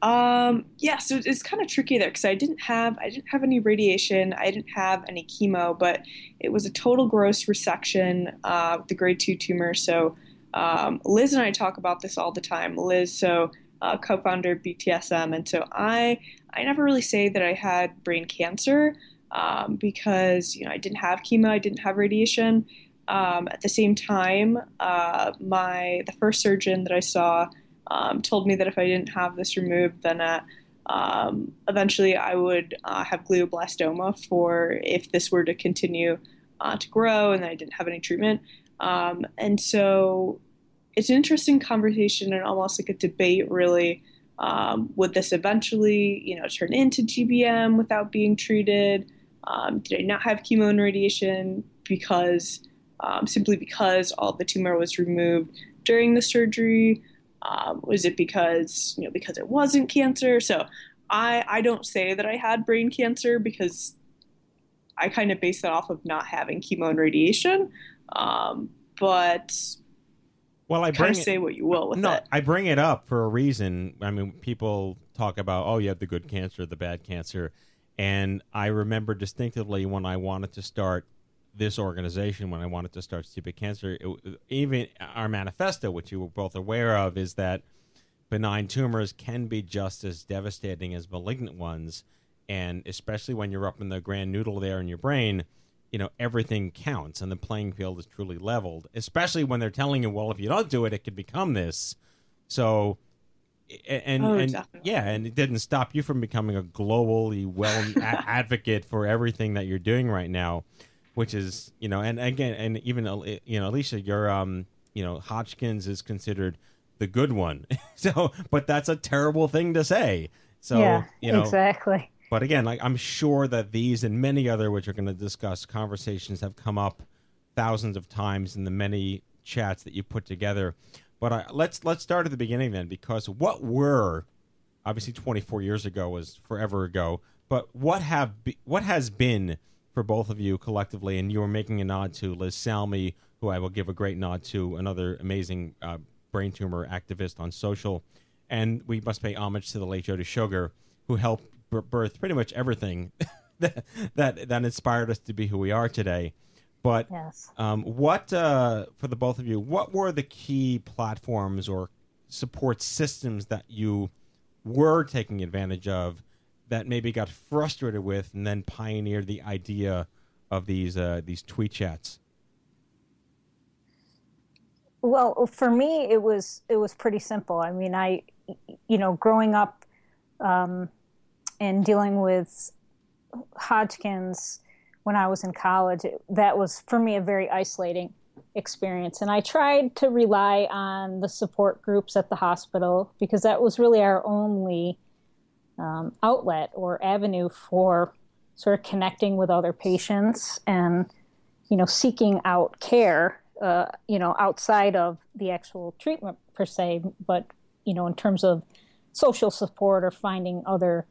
Um, yeah, so it's kind of tricky there because I didn't have I didn't have any radiation, I didn't have any chemo, but it was a total gross resection uh, the grade two tumor. So um, Liz and I talk about this all the time. Liz, so uh, co-founder of BTSM, and so I I never really say that I had brain cancer um, because you know I didn't have chemo, I didn't have radiation. Um, at the same time, uh, my the first surgeon that I saw um, told me that if I didn't have this removed, then uh, um, eventually I would uh, have glioblastoma for if this were to continue uh, to grow and I didn't have any treatment. Um, and so it's an interesting conversation and almost like a debate, really. Um, would this eventually, you know, turn into GBM without being treated? Um, did I not have chemo and radiation because um, simply because all the tumor was removed during the surgery? Um, was it because you know because it wasn't cancer? So I I don't say that I had brain cancer because I kind of base that off of not having chemo and radiation. Um, but
well, I bring it-
say what you will with that.
no,
it.
I bring it up for a reason. I mean, people talk about, oh, you have the good cancer, the bad cancer. And I remember distinctively when I wanted to start this organization, when I wanted to start Stupid Cancer, it, even our manifesto, which you were both aware of, is that benign tumors can be just as devastating as malignant ones. And especially when you're up in the grand noodle there in your brain, you know, everything counts and the playing field is truly leveled, especially when they're telling you, well, if you don't do it, it could become this. So, and,
Oh,
and yeah, and it didn't stop you from becoming a globally well a- advocate for everything that you're doing right now, which is, you know, and again, and even, uh, you know, Alicia, your, um, you know, Hodgkin's is considered the good one. so, but that's a terrible thing to say. So,
yeah,
you know,
exactly.
but again, like I'm sure that these and many other, which are going to discuss conversations, have come up thousands of times in the many chats that you put together. But I, let's let's start at the beginning then, because what were obviously 24 years ago was forever ago. But what have be, what has been for both of you collectively, and you were making a nod to Liz Salmi, who I will give a great nod to, another amazing uh, brain tumor activist on social, and we must pay homage to the late Jody Schoger, who helped b- birth pretty much everything that, that that inspired us to be who we are today. But
Yes.
um, what uh, for the both of you? What were the key platforms or support systems that you were taking advantage of that maybe got frustrated with, and then pioneered the idea of these uh, these tweet chats?
Well, for me, it was it was pretty simple. I mean, I, you know, growing up um, and dealing with Hodgkin's when I was in college, that was for me a very isolating experience. And I tried to rely on the support groups at the hospital because that was really our only um, outlet or avenue for sort of connecting with other patients and you know seeking out care uh, you know outside of the actual treatment per se but you know in terms of social support or finding other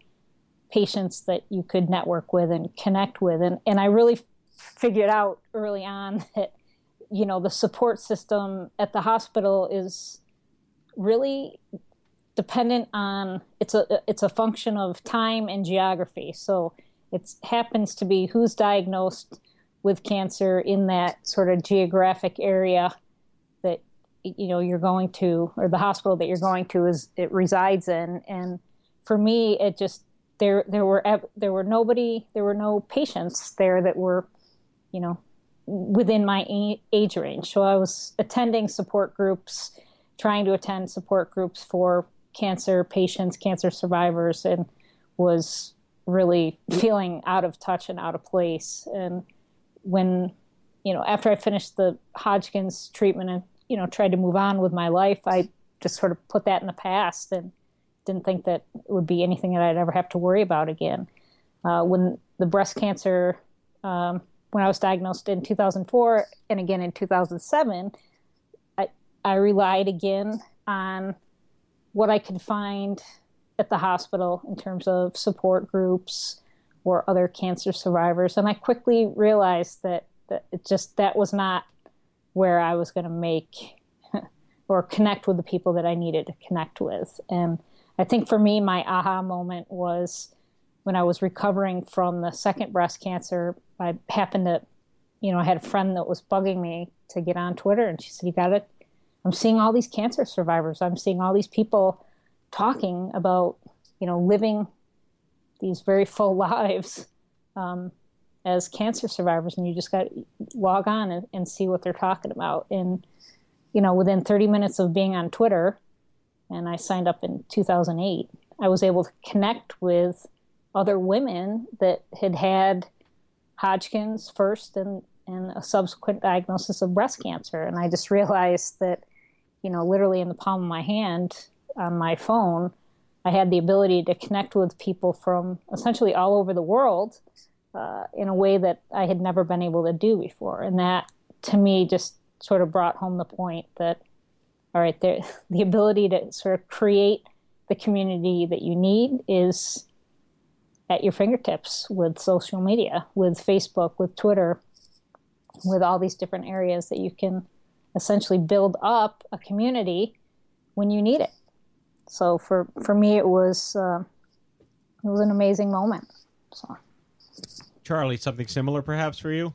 patients that you could network with and connect with. And and I really figured out early on that you know the support system at the hospital is really dependent on it's a it's a function of time and geography. So it happens to be who's diagnosed with cancer in that sort of geographic area that you know you're going to or the hospital that you're going to is it resides in. And for me it just there there were there were nobody there were no patients there that were you know within my age range. So i was attending support groups trying to attend support groups for cancer patients cancer survivors and was really feeling out of touch and out of place. And when you know after i finished the hodgkin's treatment and you know tried to move on with my life i just sort of put that in the past and didn't think that it would be anything that i'd ever have to worry about again. Uh, when the breast cancer um, when i was diagnosed in 2004 and again in 2007 i, I relied again on what i could find at the hospital in terms of support groups or other cancer survivors. And i quickly realized that, that it just that was not where i was going to make or connect with the people that i needed to connect with. And i think for me my aha moment was when i was recovering from the second breast cancer i happened to you know i had a friend that was bugging me to get on twitter and she said you got it i'm seeing all these cancer survivors i'm seeing all these people talking about, you know, living these very full lives um, as cancer survivors, and you just got to log on and, and see what they're talking about. And you know, within 30 minutes of being on Twitter, and I signed up in 2008, I was able to connect with other women that had had Hodgkin's first and, and a subsequent diagnosis of breast cancer. And I just realized that, you know, literally in the palm of my hand on my phone, I had the ability to connect with people from essentially all over the world uh, in a way that I had never been able to do before. And that, to me, just sort of brought home the point that, all right, there, the ability to sort of create the community that you need is at your fingertips with social media, with Facebook, with Twitter, with all these different areas that you can essentially build up a community when you need it. So for for me, it was uh, it was an amazing moment. So,
Charlie, something similar perhaps for you?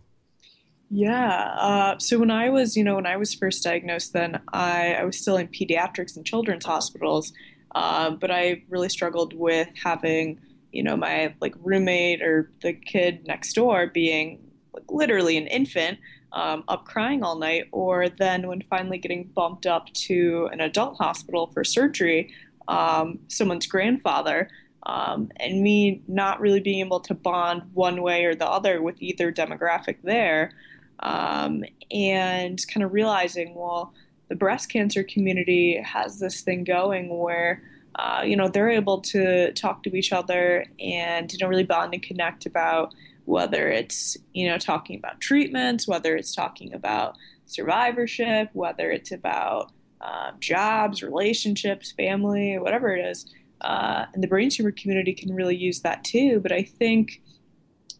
Yeah. Uh, so when I was, you know, when I was first diagnosed, then I, I was still in pediatrics and children's hospitals, uh, but I really struggled with having, you know, my like roommate or the kid next door being like literally an infant um, up crying all night, or then when finally getting bumped up to an adult hospital for surgery, um, someone's grandfather. Um, and me not really being able to bond one way or the other with either demographic there um, and kind of realizing, well, the breast cancer community has this thing going where, uh, you know, they're able to talk to each other and, you know, really bond and connect about whether it's, you know, talking about treatments, whether it's talking about survivorship, whether it's about uh, jobs, relationships, family, whatever it is. Uh, and the brain tumor community can really use that too. But I think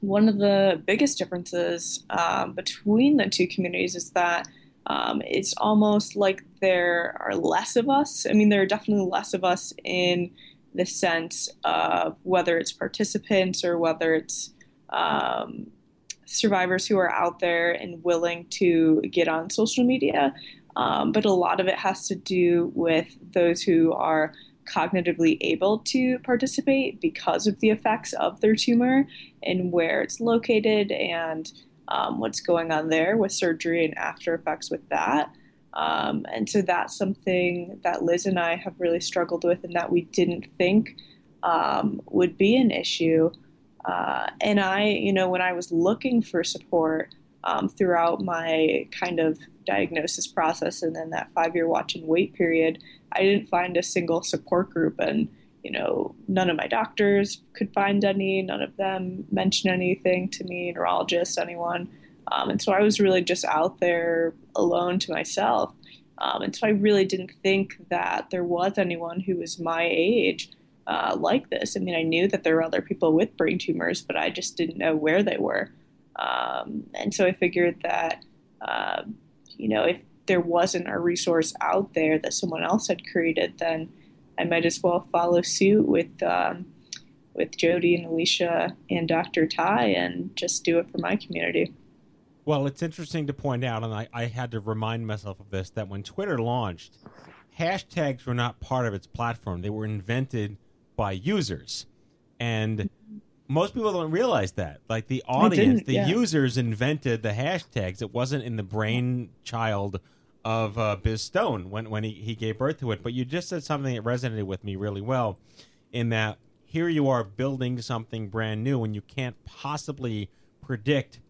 one of the biggest differences um, between the two communities is that um, it's almost like there are less of us. I mean, there are definitely less of us in the sense of whether it's participants or whether it's um, survivors who are out there and willing to get on social media. Um, but a lot of it has to do with those who are cognitively able to participate because of the effects of their tumor and where it's located and um, what's going on there with surgery and after effects with that. Um, and so that's something that Liz and I have really struggled with and that we didn't think um, would be an issue. Uh, and I, you know, when I was looking for support um, throughout my kind of diagnosis process and then that five year watch and wait period, I didn't find a single support group. And, you know, none of my doctors could find any, none of them mentioned anything to me, neurologists, anyone. Um, and so I was really just out there alone to myself. Um, and so I really didn't think that there was anyone who was my age uh, like this. I mean, I knew that there were other people with brain tumors, but I just didn't know where they were. Um, and so I figured that, uh, you know, if there wasn't a resource out there that someone else had created, then I might as well follow suit with um, with Jody and Alicia and Dr. Attai and just do it for my community.
Well, it's interesting to point out, and I, I had to remind myself of this, that when Twitter launched, hashtags were not part of its platform. They were invented by users. And most people don't realize that. Like the audience, the
yeah.
users invented the hashtags. It wasn't in the brainchild of uh, Biz Stone when when he, he gave birth to it. But you just said something that resonated with me really well, in that here you are building something brand new, and you can't possibly predict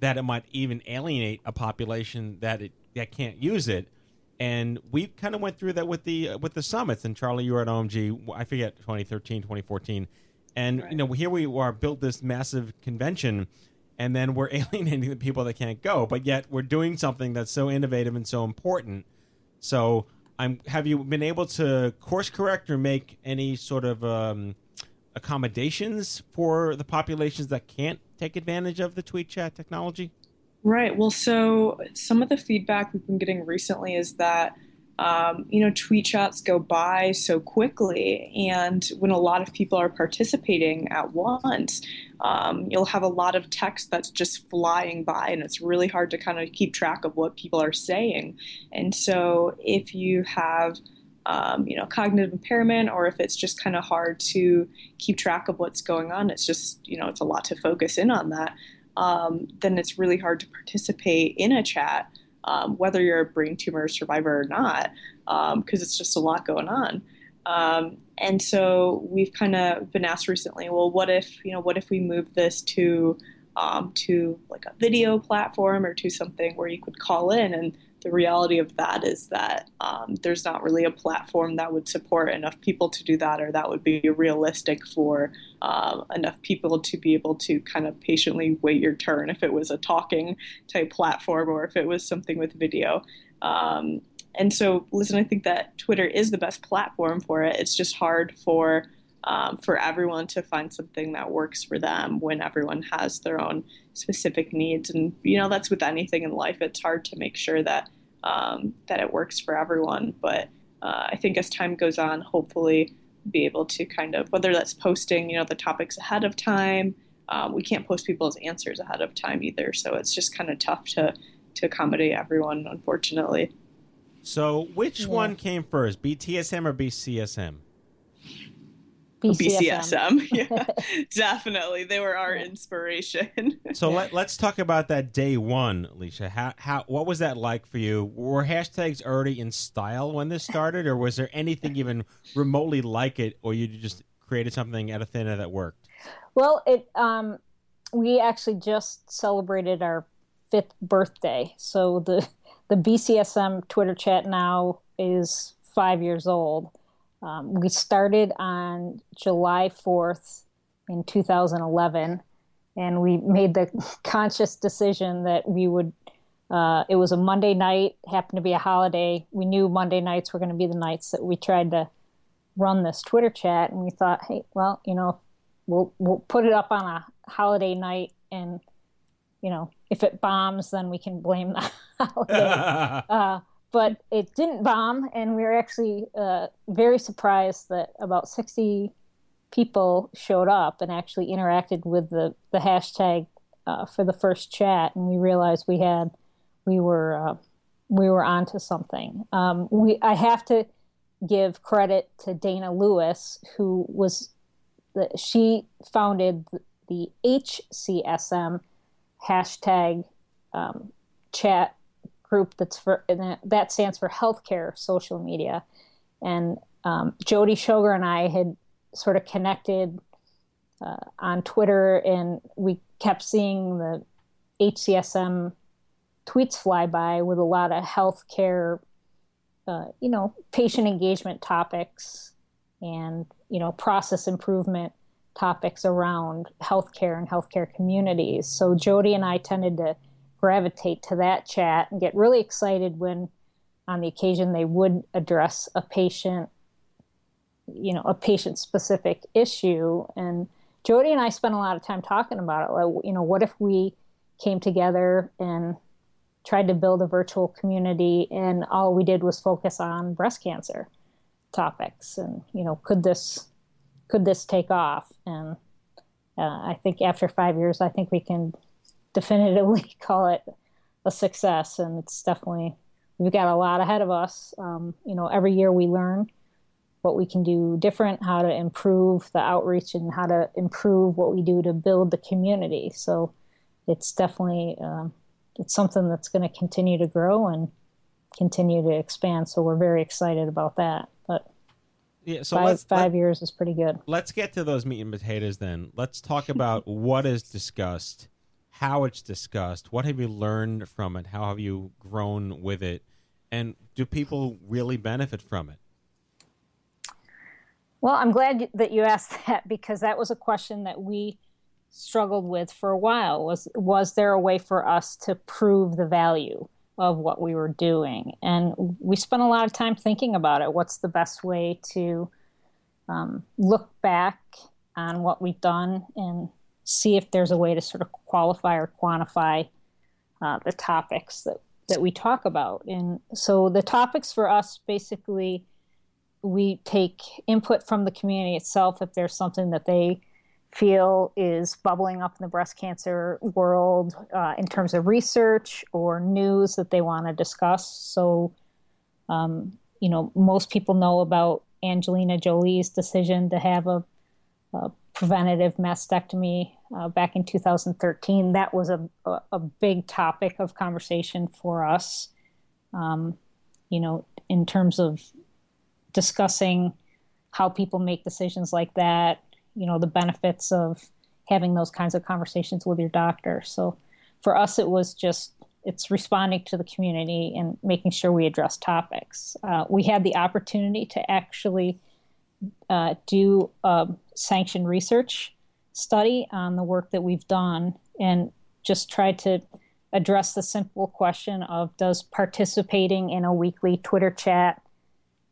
that it might even alienate a population that it that can't use it. And we kind of went through that with the uh, with the summits. And Charlie, you were at OMG. I forget 2013, 2014 and right. you know, here we are built this massive convention, and then we're alienating the people that can't go. But yet we're doing something that's so innovative and so important. So, I'm. Have you been able to course correct or make any sort of um, accommodations for the populations that can't take advantage of the tweet chat technology?
Right. Well, so some of the feedback we've been getting recently is that um, you know, tweet chats go by so quickly. And when a lot of people are participating at once, um, you'll have a lot of text that's just flying by, and it's really hard to kind of keep track of what people are saying. And so if you have um, you know, cognitive impairment, or if it's just kind of hard to keep track of what's going on. It's just, you know, it's a lot to focus in on that. Um, then it's really hard to participate in a chat, um, whether you're a brain tumor survivor or not, because um, it's just a lot going on. Um, and so we've kind of been asked recently, well, what if, you know, what if we move this to um, to like a video platform or to something where you could call in and the reality of that is that um, there's not really a platform that would support enough people to do that, or that would be realistic for um, enough people to be able to kind of patiently wait your turn if it was a talking type platform or if it was something with video. Um, and so, listen, I think that Twitter is the best platform for it. It's just hard for um, for everyone to find something that works for them when everyone has their own specific needs. And you know, that's with anything in life. It's hard to make sure that um, that it works for everyone. But uh, I think as time goes on, hopefully, be able to kind of whether that's posting, you know, the topics ahead of time. Um, we can't post people's answers ahead of time either, so it's just kind of tough to to accommodate everyone, unfortunately.
So, which yeah. one came first, BTSM or BCSM?
BCSM. yeah, definitely. They were our inspiration.
so let, let's talk about that day one, Alicia. How, how, what was that like for you? Were hashtags already in style when this started, or was there anything even remotely like it, or you just created something out of thin air that worked?
Well, it um, we actually just celebrated our fifth birthday, so the the BCSM Twitter chat now is five years old um, we started on July 4th in 2011, and we made the conscious decision that we would. Uh, it was a Monday night, happened to be a holiday. We knew Monday nights were going to be the nights that we tried to run this Twitter chat, and we thought, hey, well, you know, we'll we'll put it up on a holiday night, and you know, if it bombs, then we can blame the holiday. uh, but it didn't bomb, and we were actually uh, very surprised that about 60 people showed up and actually interacted with the, the hashtag uh, for the first chat, and we realized we had we were uh, we were onto something. Um, we I have to give credit to Dana Lewis, who was the, she founded the HCSM hashtag um, chat group that's for that stands for healthcare social media, and um, Jody Schoger and I had sort of connected uh, on Twitter, and we kept seeing the HCSM tweets fly by with a lot of healthcare, uh, you know, patient engagement topics and you know process improvement topics around healthcare and healthcare communities. So Jody and I tended to gravitate to that chat and get really excited when on the occasion they would address a patient you know a patient specific issue. And jody and i spent a lot of time talking about it like, you know what if we came together and tried to build a virtual community and all we did was focus on breast cancer topics? And you know could this could this take off? And uh, i think after five years i think we can definitively call it a success, and it's definitely we've got a lot ahead of us. Um, you know, every year we learn what we can do different, how to improve the outreach, and how to improve what we do to build the community. So it's definitely um, it's something that's going to continue to grow and continue to expand. So we're very excited about that. But
yeah, so
5 five let, years is pretty good.
Let's get to those meat and potatoes then. Let's talk about what is discussed how it's discussed. What have you learned from it? How have you grown with it? And do people really benefit from it?
Well, I'm glad that you asked that because that was a question that we struggled with for a while. Was was there a way for us to prove the value of what we were doing? And we spent a lot of time thinking about it. What's the best way to um, look back on what we've done and see if there's a way to sort of qualify or quantify uh, the topics that, that we talk about. And so the topics for us basically, we take input from the community itself if there's something that they feel is bubbling up in the breast cancer world uh, in terms of research or news that they want to discuss. So um, you know, most people know about Angelina Jolie's decision to have a, a preventative mastectomy uh, back in 2013. That was a, a, big topic of conversation for us, um, you know, in terms of discussing how people make decisions like that, you know, the benefits of having those kinds of conversations with your doctor. So for us, it was just it's responding to the community and making sure we address topics. Uh, we had the opportunity to actually uh, do a sanctioned research study on the work that we've done and just try to address the simple question of does participating in a weekly Twitter chat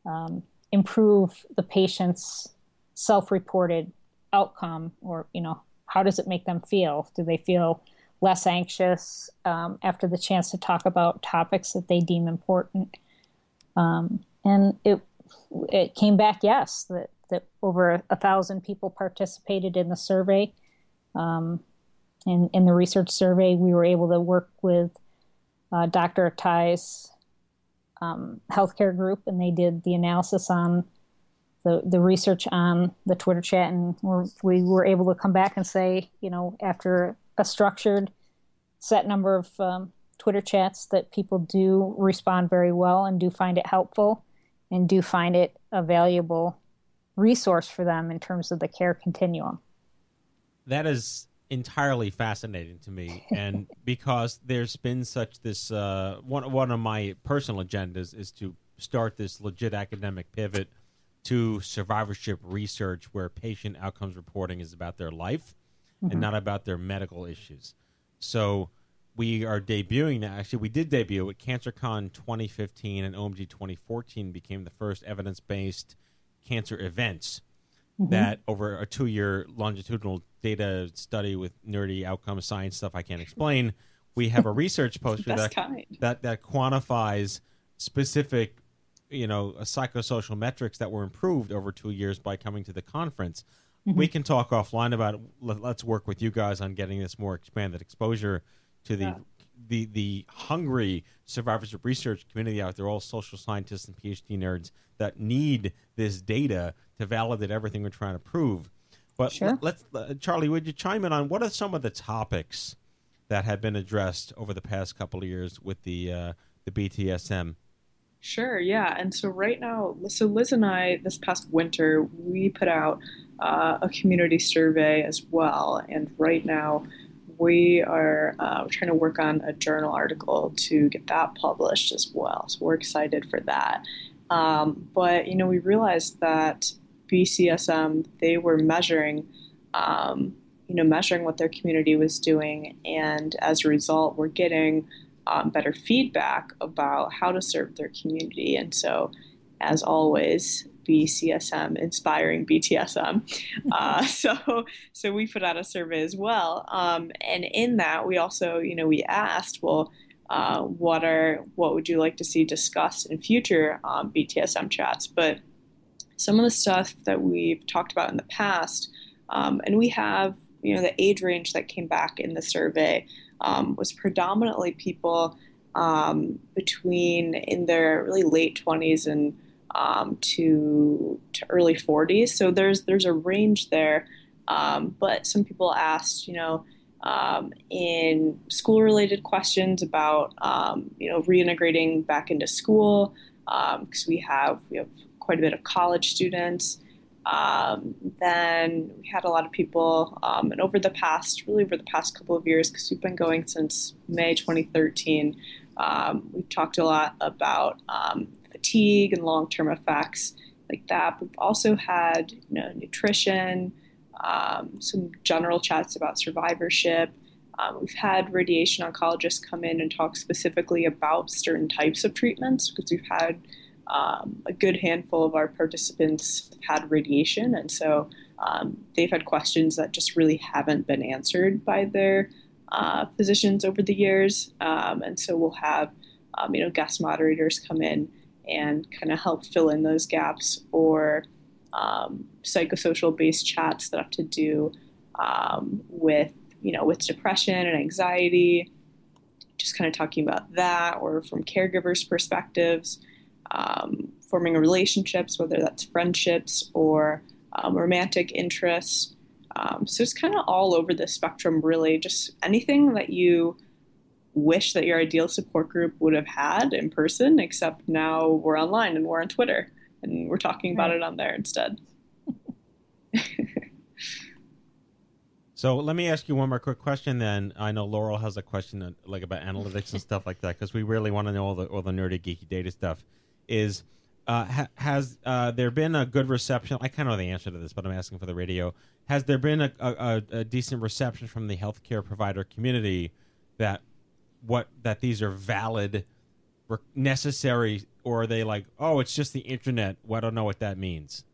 um, improve the patient's self-reported outcome or you know how does it make them feel do they feel less anxious um, after the chance to talk about topics that they deem important. Um, and it it came back yes that that over a, thousand people participated in the survey. Um, in, in the research survey, we were able to work with uh, Dr. Attai's um, healthcare group, and they did the analysis on the, the research on the Twitter chat, and we're, we were able to come back and say, you know, after a structured set number of um, Twitter chats that people do respond very well and do find it helpful and do find it a valuable resource for them in terms of the care continuum.
That is entirely fascinating to me and because there's been such this uh, one one of my personal agendas is to start this legit academic pivot to survivorship research where patient outcomes reporting is about their life mm-hmm. and not about their medical issues. So we are debuting now. Actually, we did debut at CancerCon 2015 and OMG 2014 became the first evidence-based cancer events mm-hmm. that over a two-year longitudinal data study with nerdy outcome science stuff I can't explain. We have a research poster that, that that quantifies specific, you know, psychosocial metrics that were improved over two years by coming to the conference. Mm-hmm. We can talk offline about it. Let's work with you guys on getting this more expanded exposure to the yeah. The the hungry survivorship research community out there, all social scientists and PhD nerds that need this data to validate everything we're trying to prove. But sure. let, us uh, Charlie, would you chime in on what are some of the topics that have been addressed over the past couple of years with the uh, the BTSM?
Sure, yeah. And so right now, so Liz and I, this past winter, we put out uh, a community survey as well. And right now, we are uh, trying to work on a journal article to get that published as well. So we're excited for that. Um, but you know, we realized that BCSM they were measuring, um, you know, measuring what their community was doing, and as a result, we're getting um, better feedback about how to serve their community. And so, as always, BCSM inspiring BTSM. Uh, so, so we put out a survey as well, um, and in that we also, you know, we asked, well, uh, what are what would you like to see discussed in future um, BTSM chats? But some of the stuff that we've talked about in the past, um, and we have, you know, the age range that came back in the survey um, was predominantly people um, between in their really late 20s and um, to to early 40s. So there's there's a range there. Um, but some people asked, you know, um, in school-related questions about um, you know reintegrating back into school because um, we have we have quite a bit of college students. Um, then we had a lot of people, and over the past, really over the past couple of years, because we've been going since May 2013, we've talked a lot about fatigue and long term effects like that. We've also had you know nutrition, um, some general chats about survivorship. Um, we've had radiation oncologists come in and talk specifically about certain types of treatments because we've had um, a good handful of our participants had radiation, and so um, they've had questions that just really haven't been answered by their uh, physicians over the years. Um, and so we'll have um, you know guest moderators come in and kind of help fill in those gaps or um, psychosocial based chats that have to do um, with you know with depression and anxiety just kind of talking about that or from caregivers perspectives um, forming relationships, whether that's friendships or um, romantic interests. Um, so it's kind of all over the spectrum, really. Just anything that you wish that your ideal support group would have had in person, except now we're online and we're on Twitter and we're talking about it on there instead.
So let me ask you one more quick question. Then I know Laurel has a question uh, like about analytics and stuff like that because we really want to know all the all the nerdy geeky data stuff. Is uh, ha- has uh, there been a good reception? I kind of know the answer to this, but I'm asking for the radio. Has there been a, a, a decent reception from the healthcare provider community that what that these are valid, necessary, or are they like, oh, it's just the internet? Well, I don't know what that means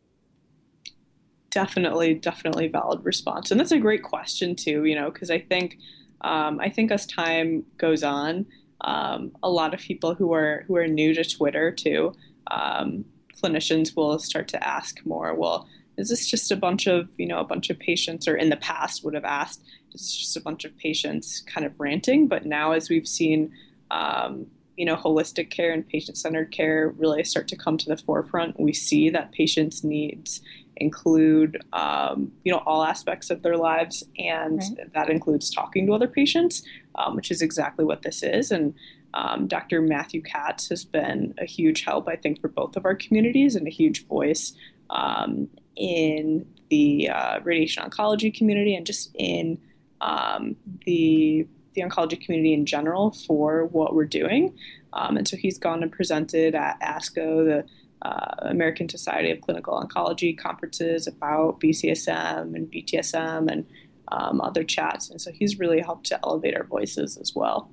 definitely definitely valid response and that's a great question too you know because i think um, i think as time goes on um, a lot of people who are who are new to twitter too um, clinicians will start to ask more well is this just a bunch of you know a bunch of patients or in the past would have asked is this just a bunch of patients kind of ranting but now as we've seen um, you know holistic care and patient-centered care really start to come to the forefront we see that patients needs include um, you know all aspects of their lives, and right. that includes talking to other patients, um, which is exactly what this is. And um, Dr. Matthew Katz has been a huge help, I think, for both of our communities and a huge voice um, in the uh, radiation oncology community and just in um, the the oncology community in general for what we're doing. Um, and so he's gone and presented at ASCO, the uh, American Society of Clinical Oncology conferences about BCSM and BTSM and um, other chats. And so he's really helped to elevate our voices as well.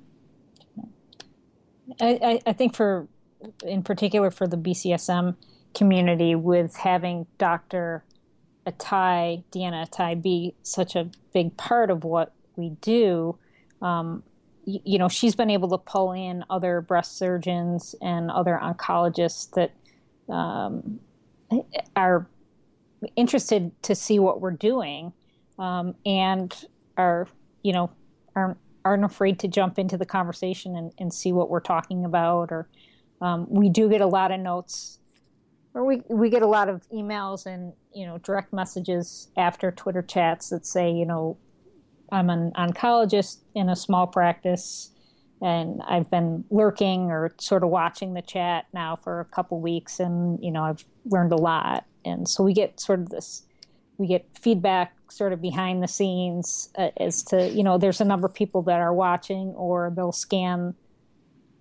I, I think for, in particular for the BCSM community, with having Dr. Attai, Deanna Attai, be such a big part of what we do, um, you, you know, she's been able to pull in other breast surgeons and other oncologists that um, are interested to see what we're doing um, and are you know aren't aren't afraid to jump into the conversation and, and see what we're talking about or um, we do get a lot of notes or we, we get a lot of emails and you know direct messages after twitter chats that say you know i'm an oncologist in a small practice and I've been lurking or sort of watching the chat now for a couple weeks, and you know I've learned a lot, and so we get sort of this, we get feedback sort of behind the scenes uh, as to you know there's a number of people that are watching, or they'll scan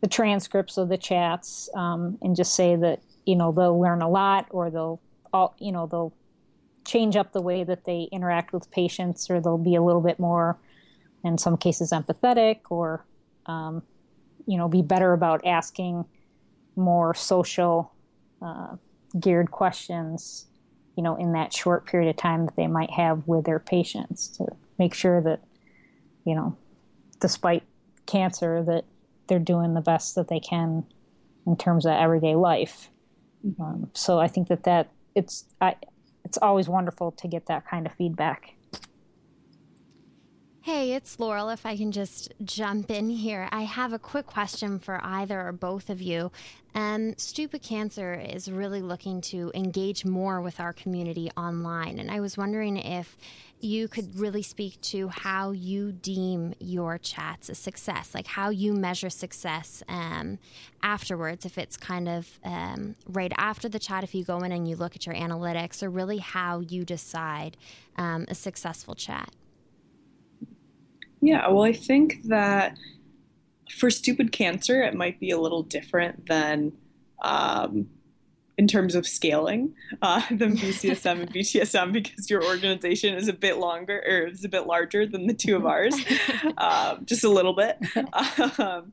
the transcripts of the chats um, and just say that you know they'll learn a lot, or they'll all you know they'll change up the way that they interact with patients, or they'll be a little bit more, in some cases, empathetic, or um, you know, be better about asking more social uh, geared questions, you know, in that short period of time that they might have with their patients to make sure that, you know, despite cancer, that they're doing the best that they can in terms of everyday life. Um, so I think that that it's I, it's always wonderful to get that kind of feedback.
Hey, it's Laurel. If I can just jump in here, I have a quick question for either or both of you. Um, Stupid Cancer is really looking to engage more with our community online, and I was wondering if you could really speak to how you deem your chats a success, like how you measure success um, afterwards. If it's kind of um, right after the chat, if you go in and you look at your analytics, or really how you decide um, a successful chat.
Yeah, well, I think that for stupid cancer, it might be a little different than um, in terms of scaling uh, than BCSM and BTSM because your organization is a bit longer or is a bit larger than the two of ours, um, just a little bit. Um,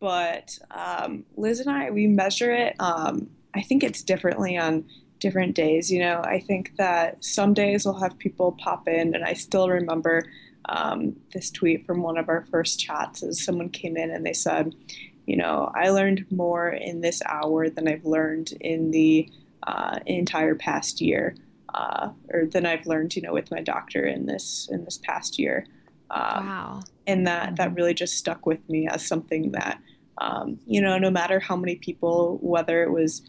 but um, Liz and I, we measure it. Um, I think it's differently on different days. You know, I think that some days we'll have people pop in, and I still remember um, this tweet from one of our first chats as someone came in and they said, you know, I learned more in this hour than I've learned in the uh, entire past year, uh, or than I've learned, you know, with my doctor in this in this past year. Um,
wow!
And that that really just stuck with me as something that um, you know, no matter how many people, whether it was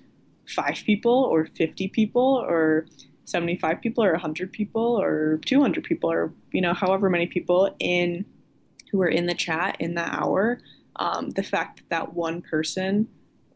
five people or 50 people or 75 people or 100 people or 200 people or, you know, however many people in who were in the chat in that hour, um, the fact that that one person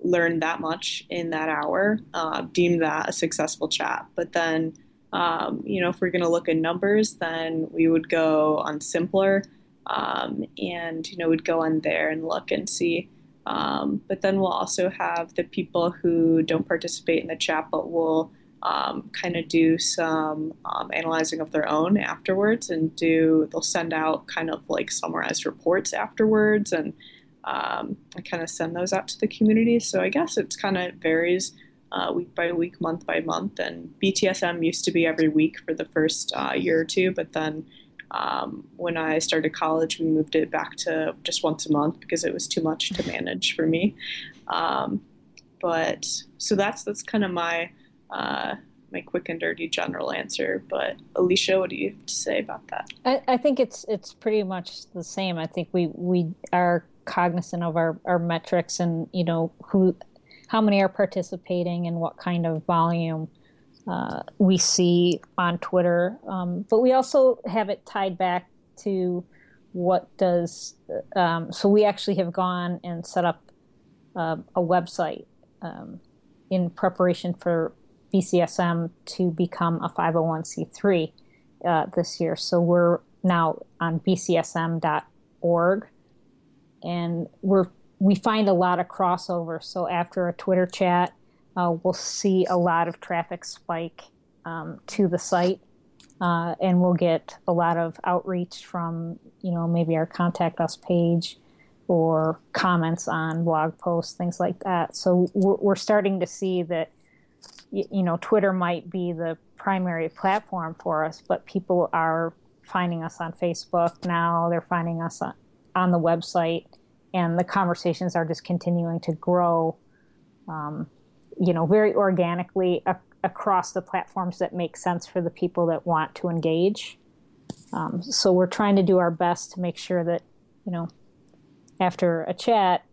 learned that much in that hour, uh, deemed that a successful chat. But then, um, you know, if we're going to look at numbers, then we would go on Symplur um, and, you know, we'd go on there and look and see. Um, but then we'll also have the people who don't participate in the chat but will um, kind of do some um, analyzing of their own afterwards and do, they'll send out kind of like summarized reports afterwards and um, I kind of send those out to the community. So I guess it's kind of varies uh, week by week, month by month. And BTSM used to be every week for the first uh, year or two, but then um, when I started college, we moved it back to just once a month because it was too much to manage for me. Um, but so that's that's kind of my uh, my quick and dirty general answer. But Alicia, what do you have to say about that?
I, I think it's it's pretty much the same. I think we we are cognizant of our, our metrics and you know who how many are participating and what kind of volume uh, we see on Twitter. Um, but we also have it tied back to what does um, so we actually have gone and set up uh, a website um, in preparation for BCSM to become a 501c3 uh, this year. So we're now on bcsm.org and we're we find a lot of crossover. So after a Twitter chat, uh, we'll see a lot of traffic spike um, to the site, uh, and we'll get a lot of outreach from you know maybe our contact us page or comments on blog posts, things like that. So we're, we're starting to see that you know Twitter might be the primary platform for us, but people are finding us on Facebook now. They're finding us on, on the website, and the conversations are just continuing to grow, um, you know, very organically a- across the platforms that make sense for the people that want to engage. Um, so we're trying to do our best to make sure that, you know, after a chat,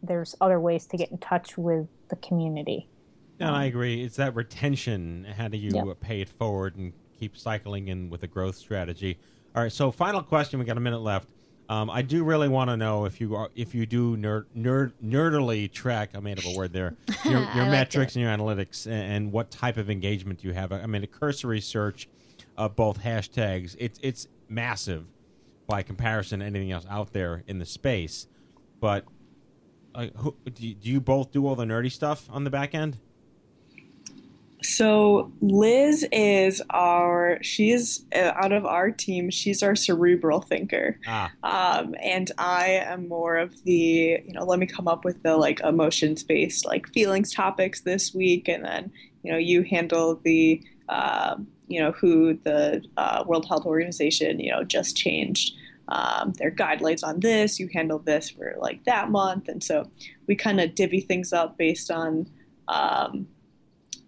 there's other ways to get in touch with the community.
Yeah, and I agree. It's that retention. How do you
Yep.
pay it forward and keep cycling in with a growth strategy? All right. So, final question. We got a minute left. Um, I do really want to know if you are if you do nerd, nerd nerdily track. I made up a word there. Your, your metrics and your analytics, and, and what type of engagement you have. I mean, a cursory search of both hashtags. It's it's massive by comparison to anything else out there in the space. But uh, who, do, you, do you both do all the nerdy stuff on the back end?
So Liz is our she's uh, out of our team. She's our cerebral thinker,
Ah.
um, and I am more of the you know let me come up with the like emotions based like feelings topics this week, and then you know you handle the um, you know who the uh, World Health Organization you know just changed um, their guidelines on this. You handle this for like that month, and so we kind of divvy things up based on. Um,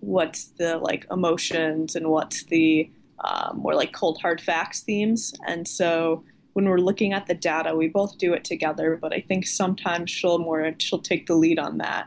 what's the like emotions and what's the um, more like cold hard facts themes. And so when we're looking at the data we both do it together but i think sometimes she'll more she'll take the lead on that.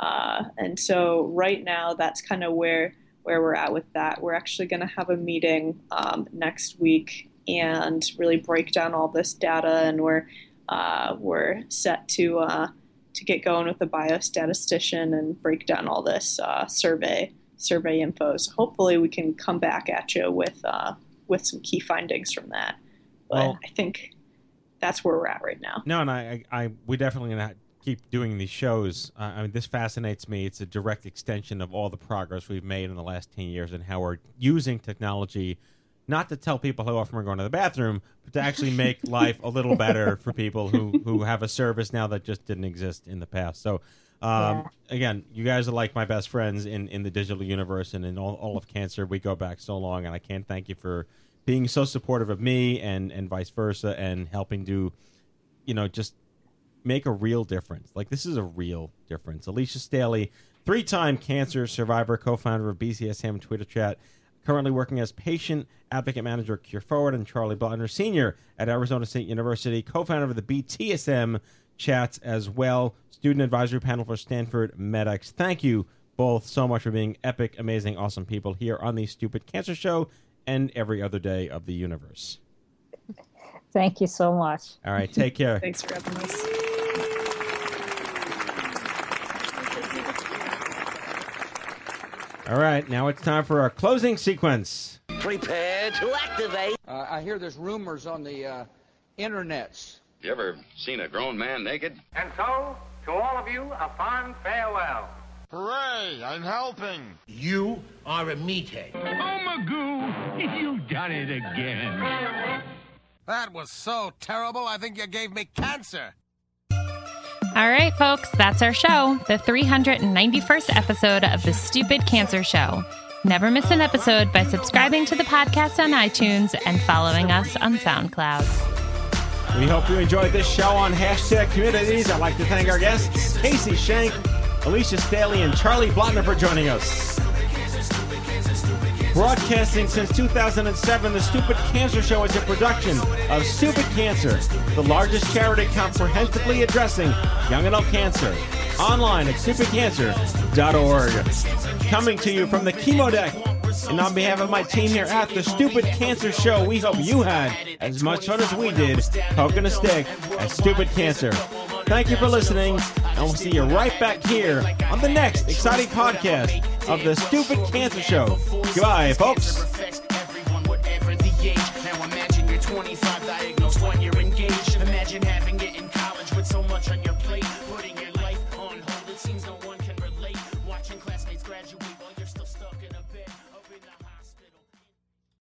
Uh, and so right now that's kind of where where we're at with that. We're actually going to have a meeting um, next week and really break down all this data and we're uh, we're set to uh, to get going with the biostatistician and break down all this uh, survey survey info. So hopefully we can come back at you with uh, with some key findings from that. But
Well-
I think that's where we're at right now.
No, and I, I, I we definitely gonna keep doing these shows. Uh, I mean, this fascinates me. It's a direct extension of all the progress we've made in the last ten years and how we're using technology, not to tell people how often we're going to the bathroom, but to actually make life a little better for people who who have a service now that just didn't exist in the past. So. Um, Again, you guys are like my best friends in, in the digital universe and in all, all of cancer. We go back so long, and I can't thank you for being so supportive of me and, and vice versa, and helping do, you know, just make a real difference. Like this is a real difference. Alicia Staley, three-time cancer survivor, co-founder of BCSM Twitter Chat, currently working as patient advocate manager at Cure Forward, and Charlie Blotner, senior at Arizona State University, co-founder of the BTSM chats as well. Student advisory panel for Stanford MedX. Thank you both so much for being epic, amazing, awesome people here on the Stupid Cancer Show and every other day of the universe.
Thank you so much.
All right, take care.
Thanks for having us.
All right, now it's time for our closing sequence.
Prepare to activate.
Uh, I hear there's rumors on the uh, internets.
You ever seen a grown man naked?
And so, to all of you, a fond farewell.
Hooray! I'm helping.
You are a meathead.
Oh, Magoo, you've done it again.
That was so terrible, I think you gave me cancer.
All right, folks, that's our show, the 391st episode of The Stupid Cancer Show. Never miss an episode by subscribing to the podcast on iTunes and following us on SoundCloud.
We hope you enjoyed this show on hashtag communities. I'd like to thank our guests, Casey Shank, Alicia Staley, and Charlie Blotner for joining us. Broadcasting since 2007, the Stupid Cancer Show is a production of Stupid Cancer, the largest charity comprehensively addressing young adult cancer. Online at stupidcancer.org. Coming to you from the chemo deck. And on behalf of my team here at the Stupid Cancer Show, we hope you had as much fun as we did poking a stick at Stupid Cancer. Thank you for listening, and we'll see you right back here on the next exciting podcast of the Stupid Cancer Show. Goodbye, folks.
Imagine having it in college with so much on your plate.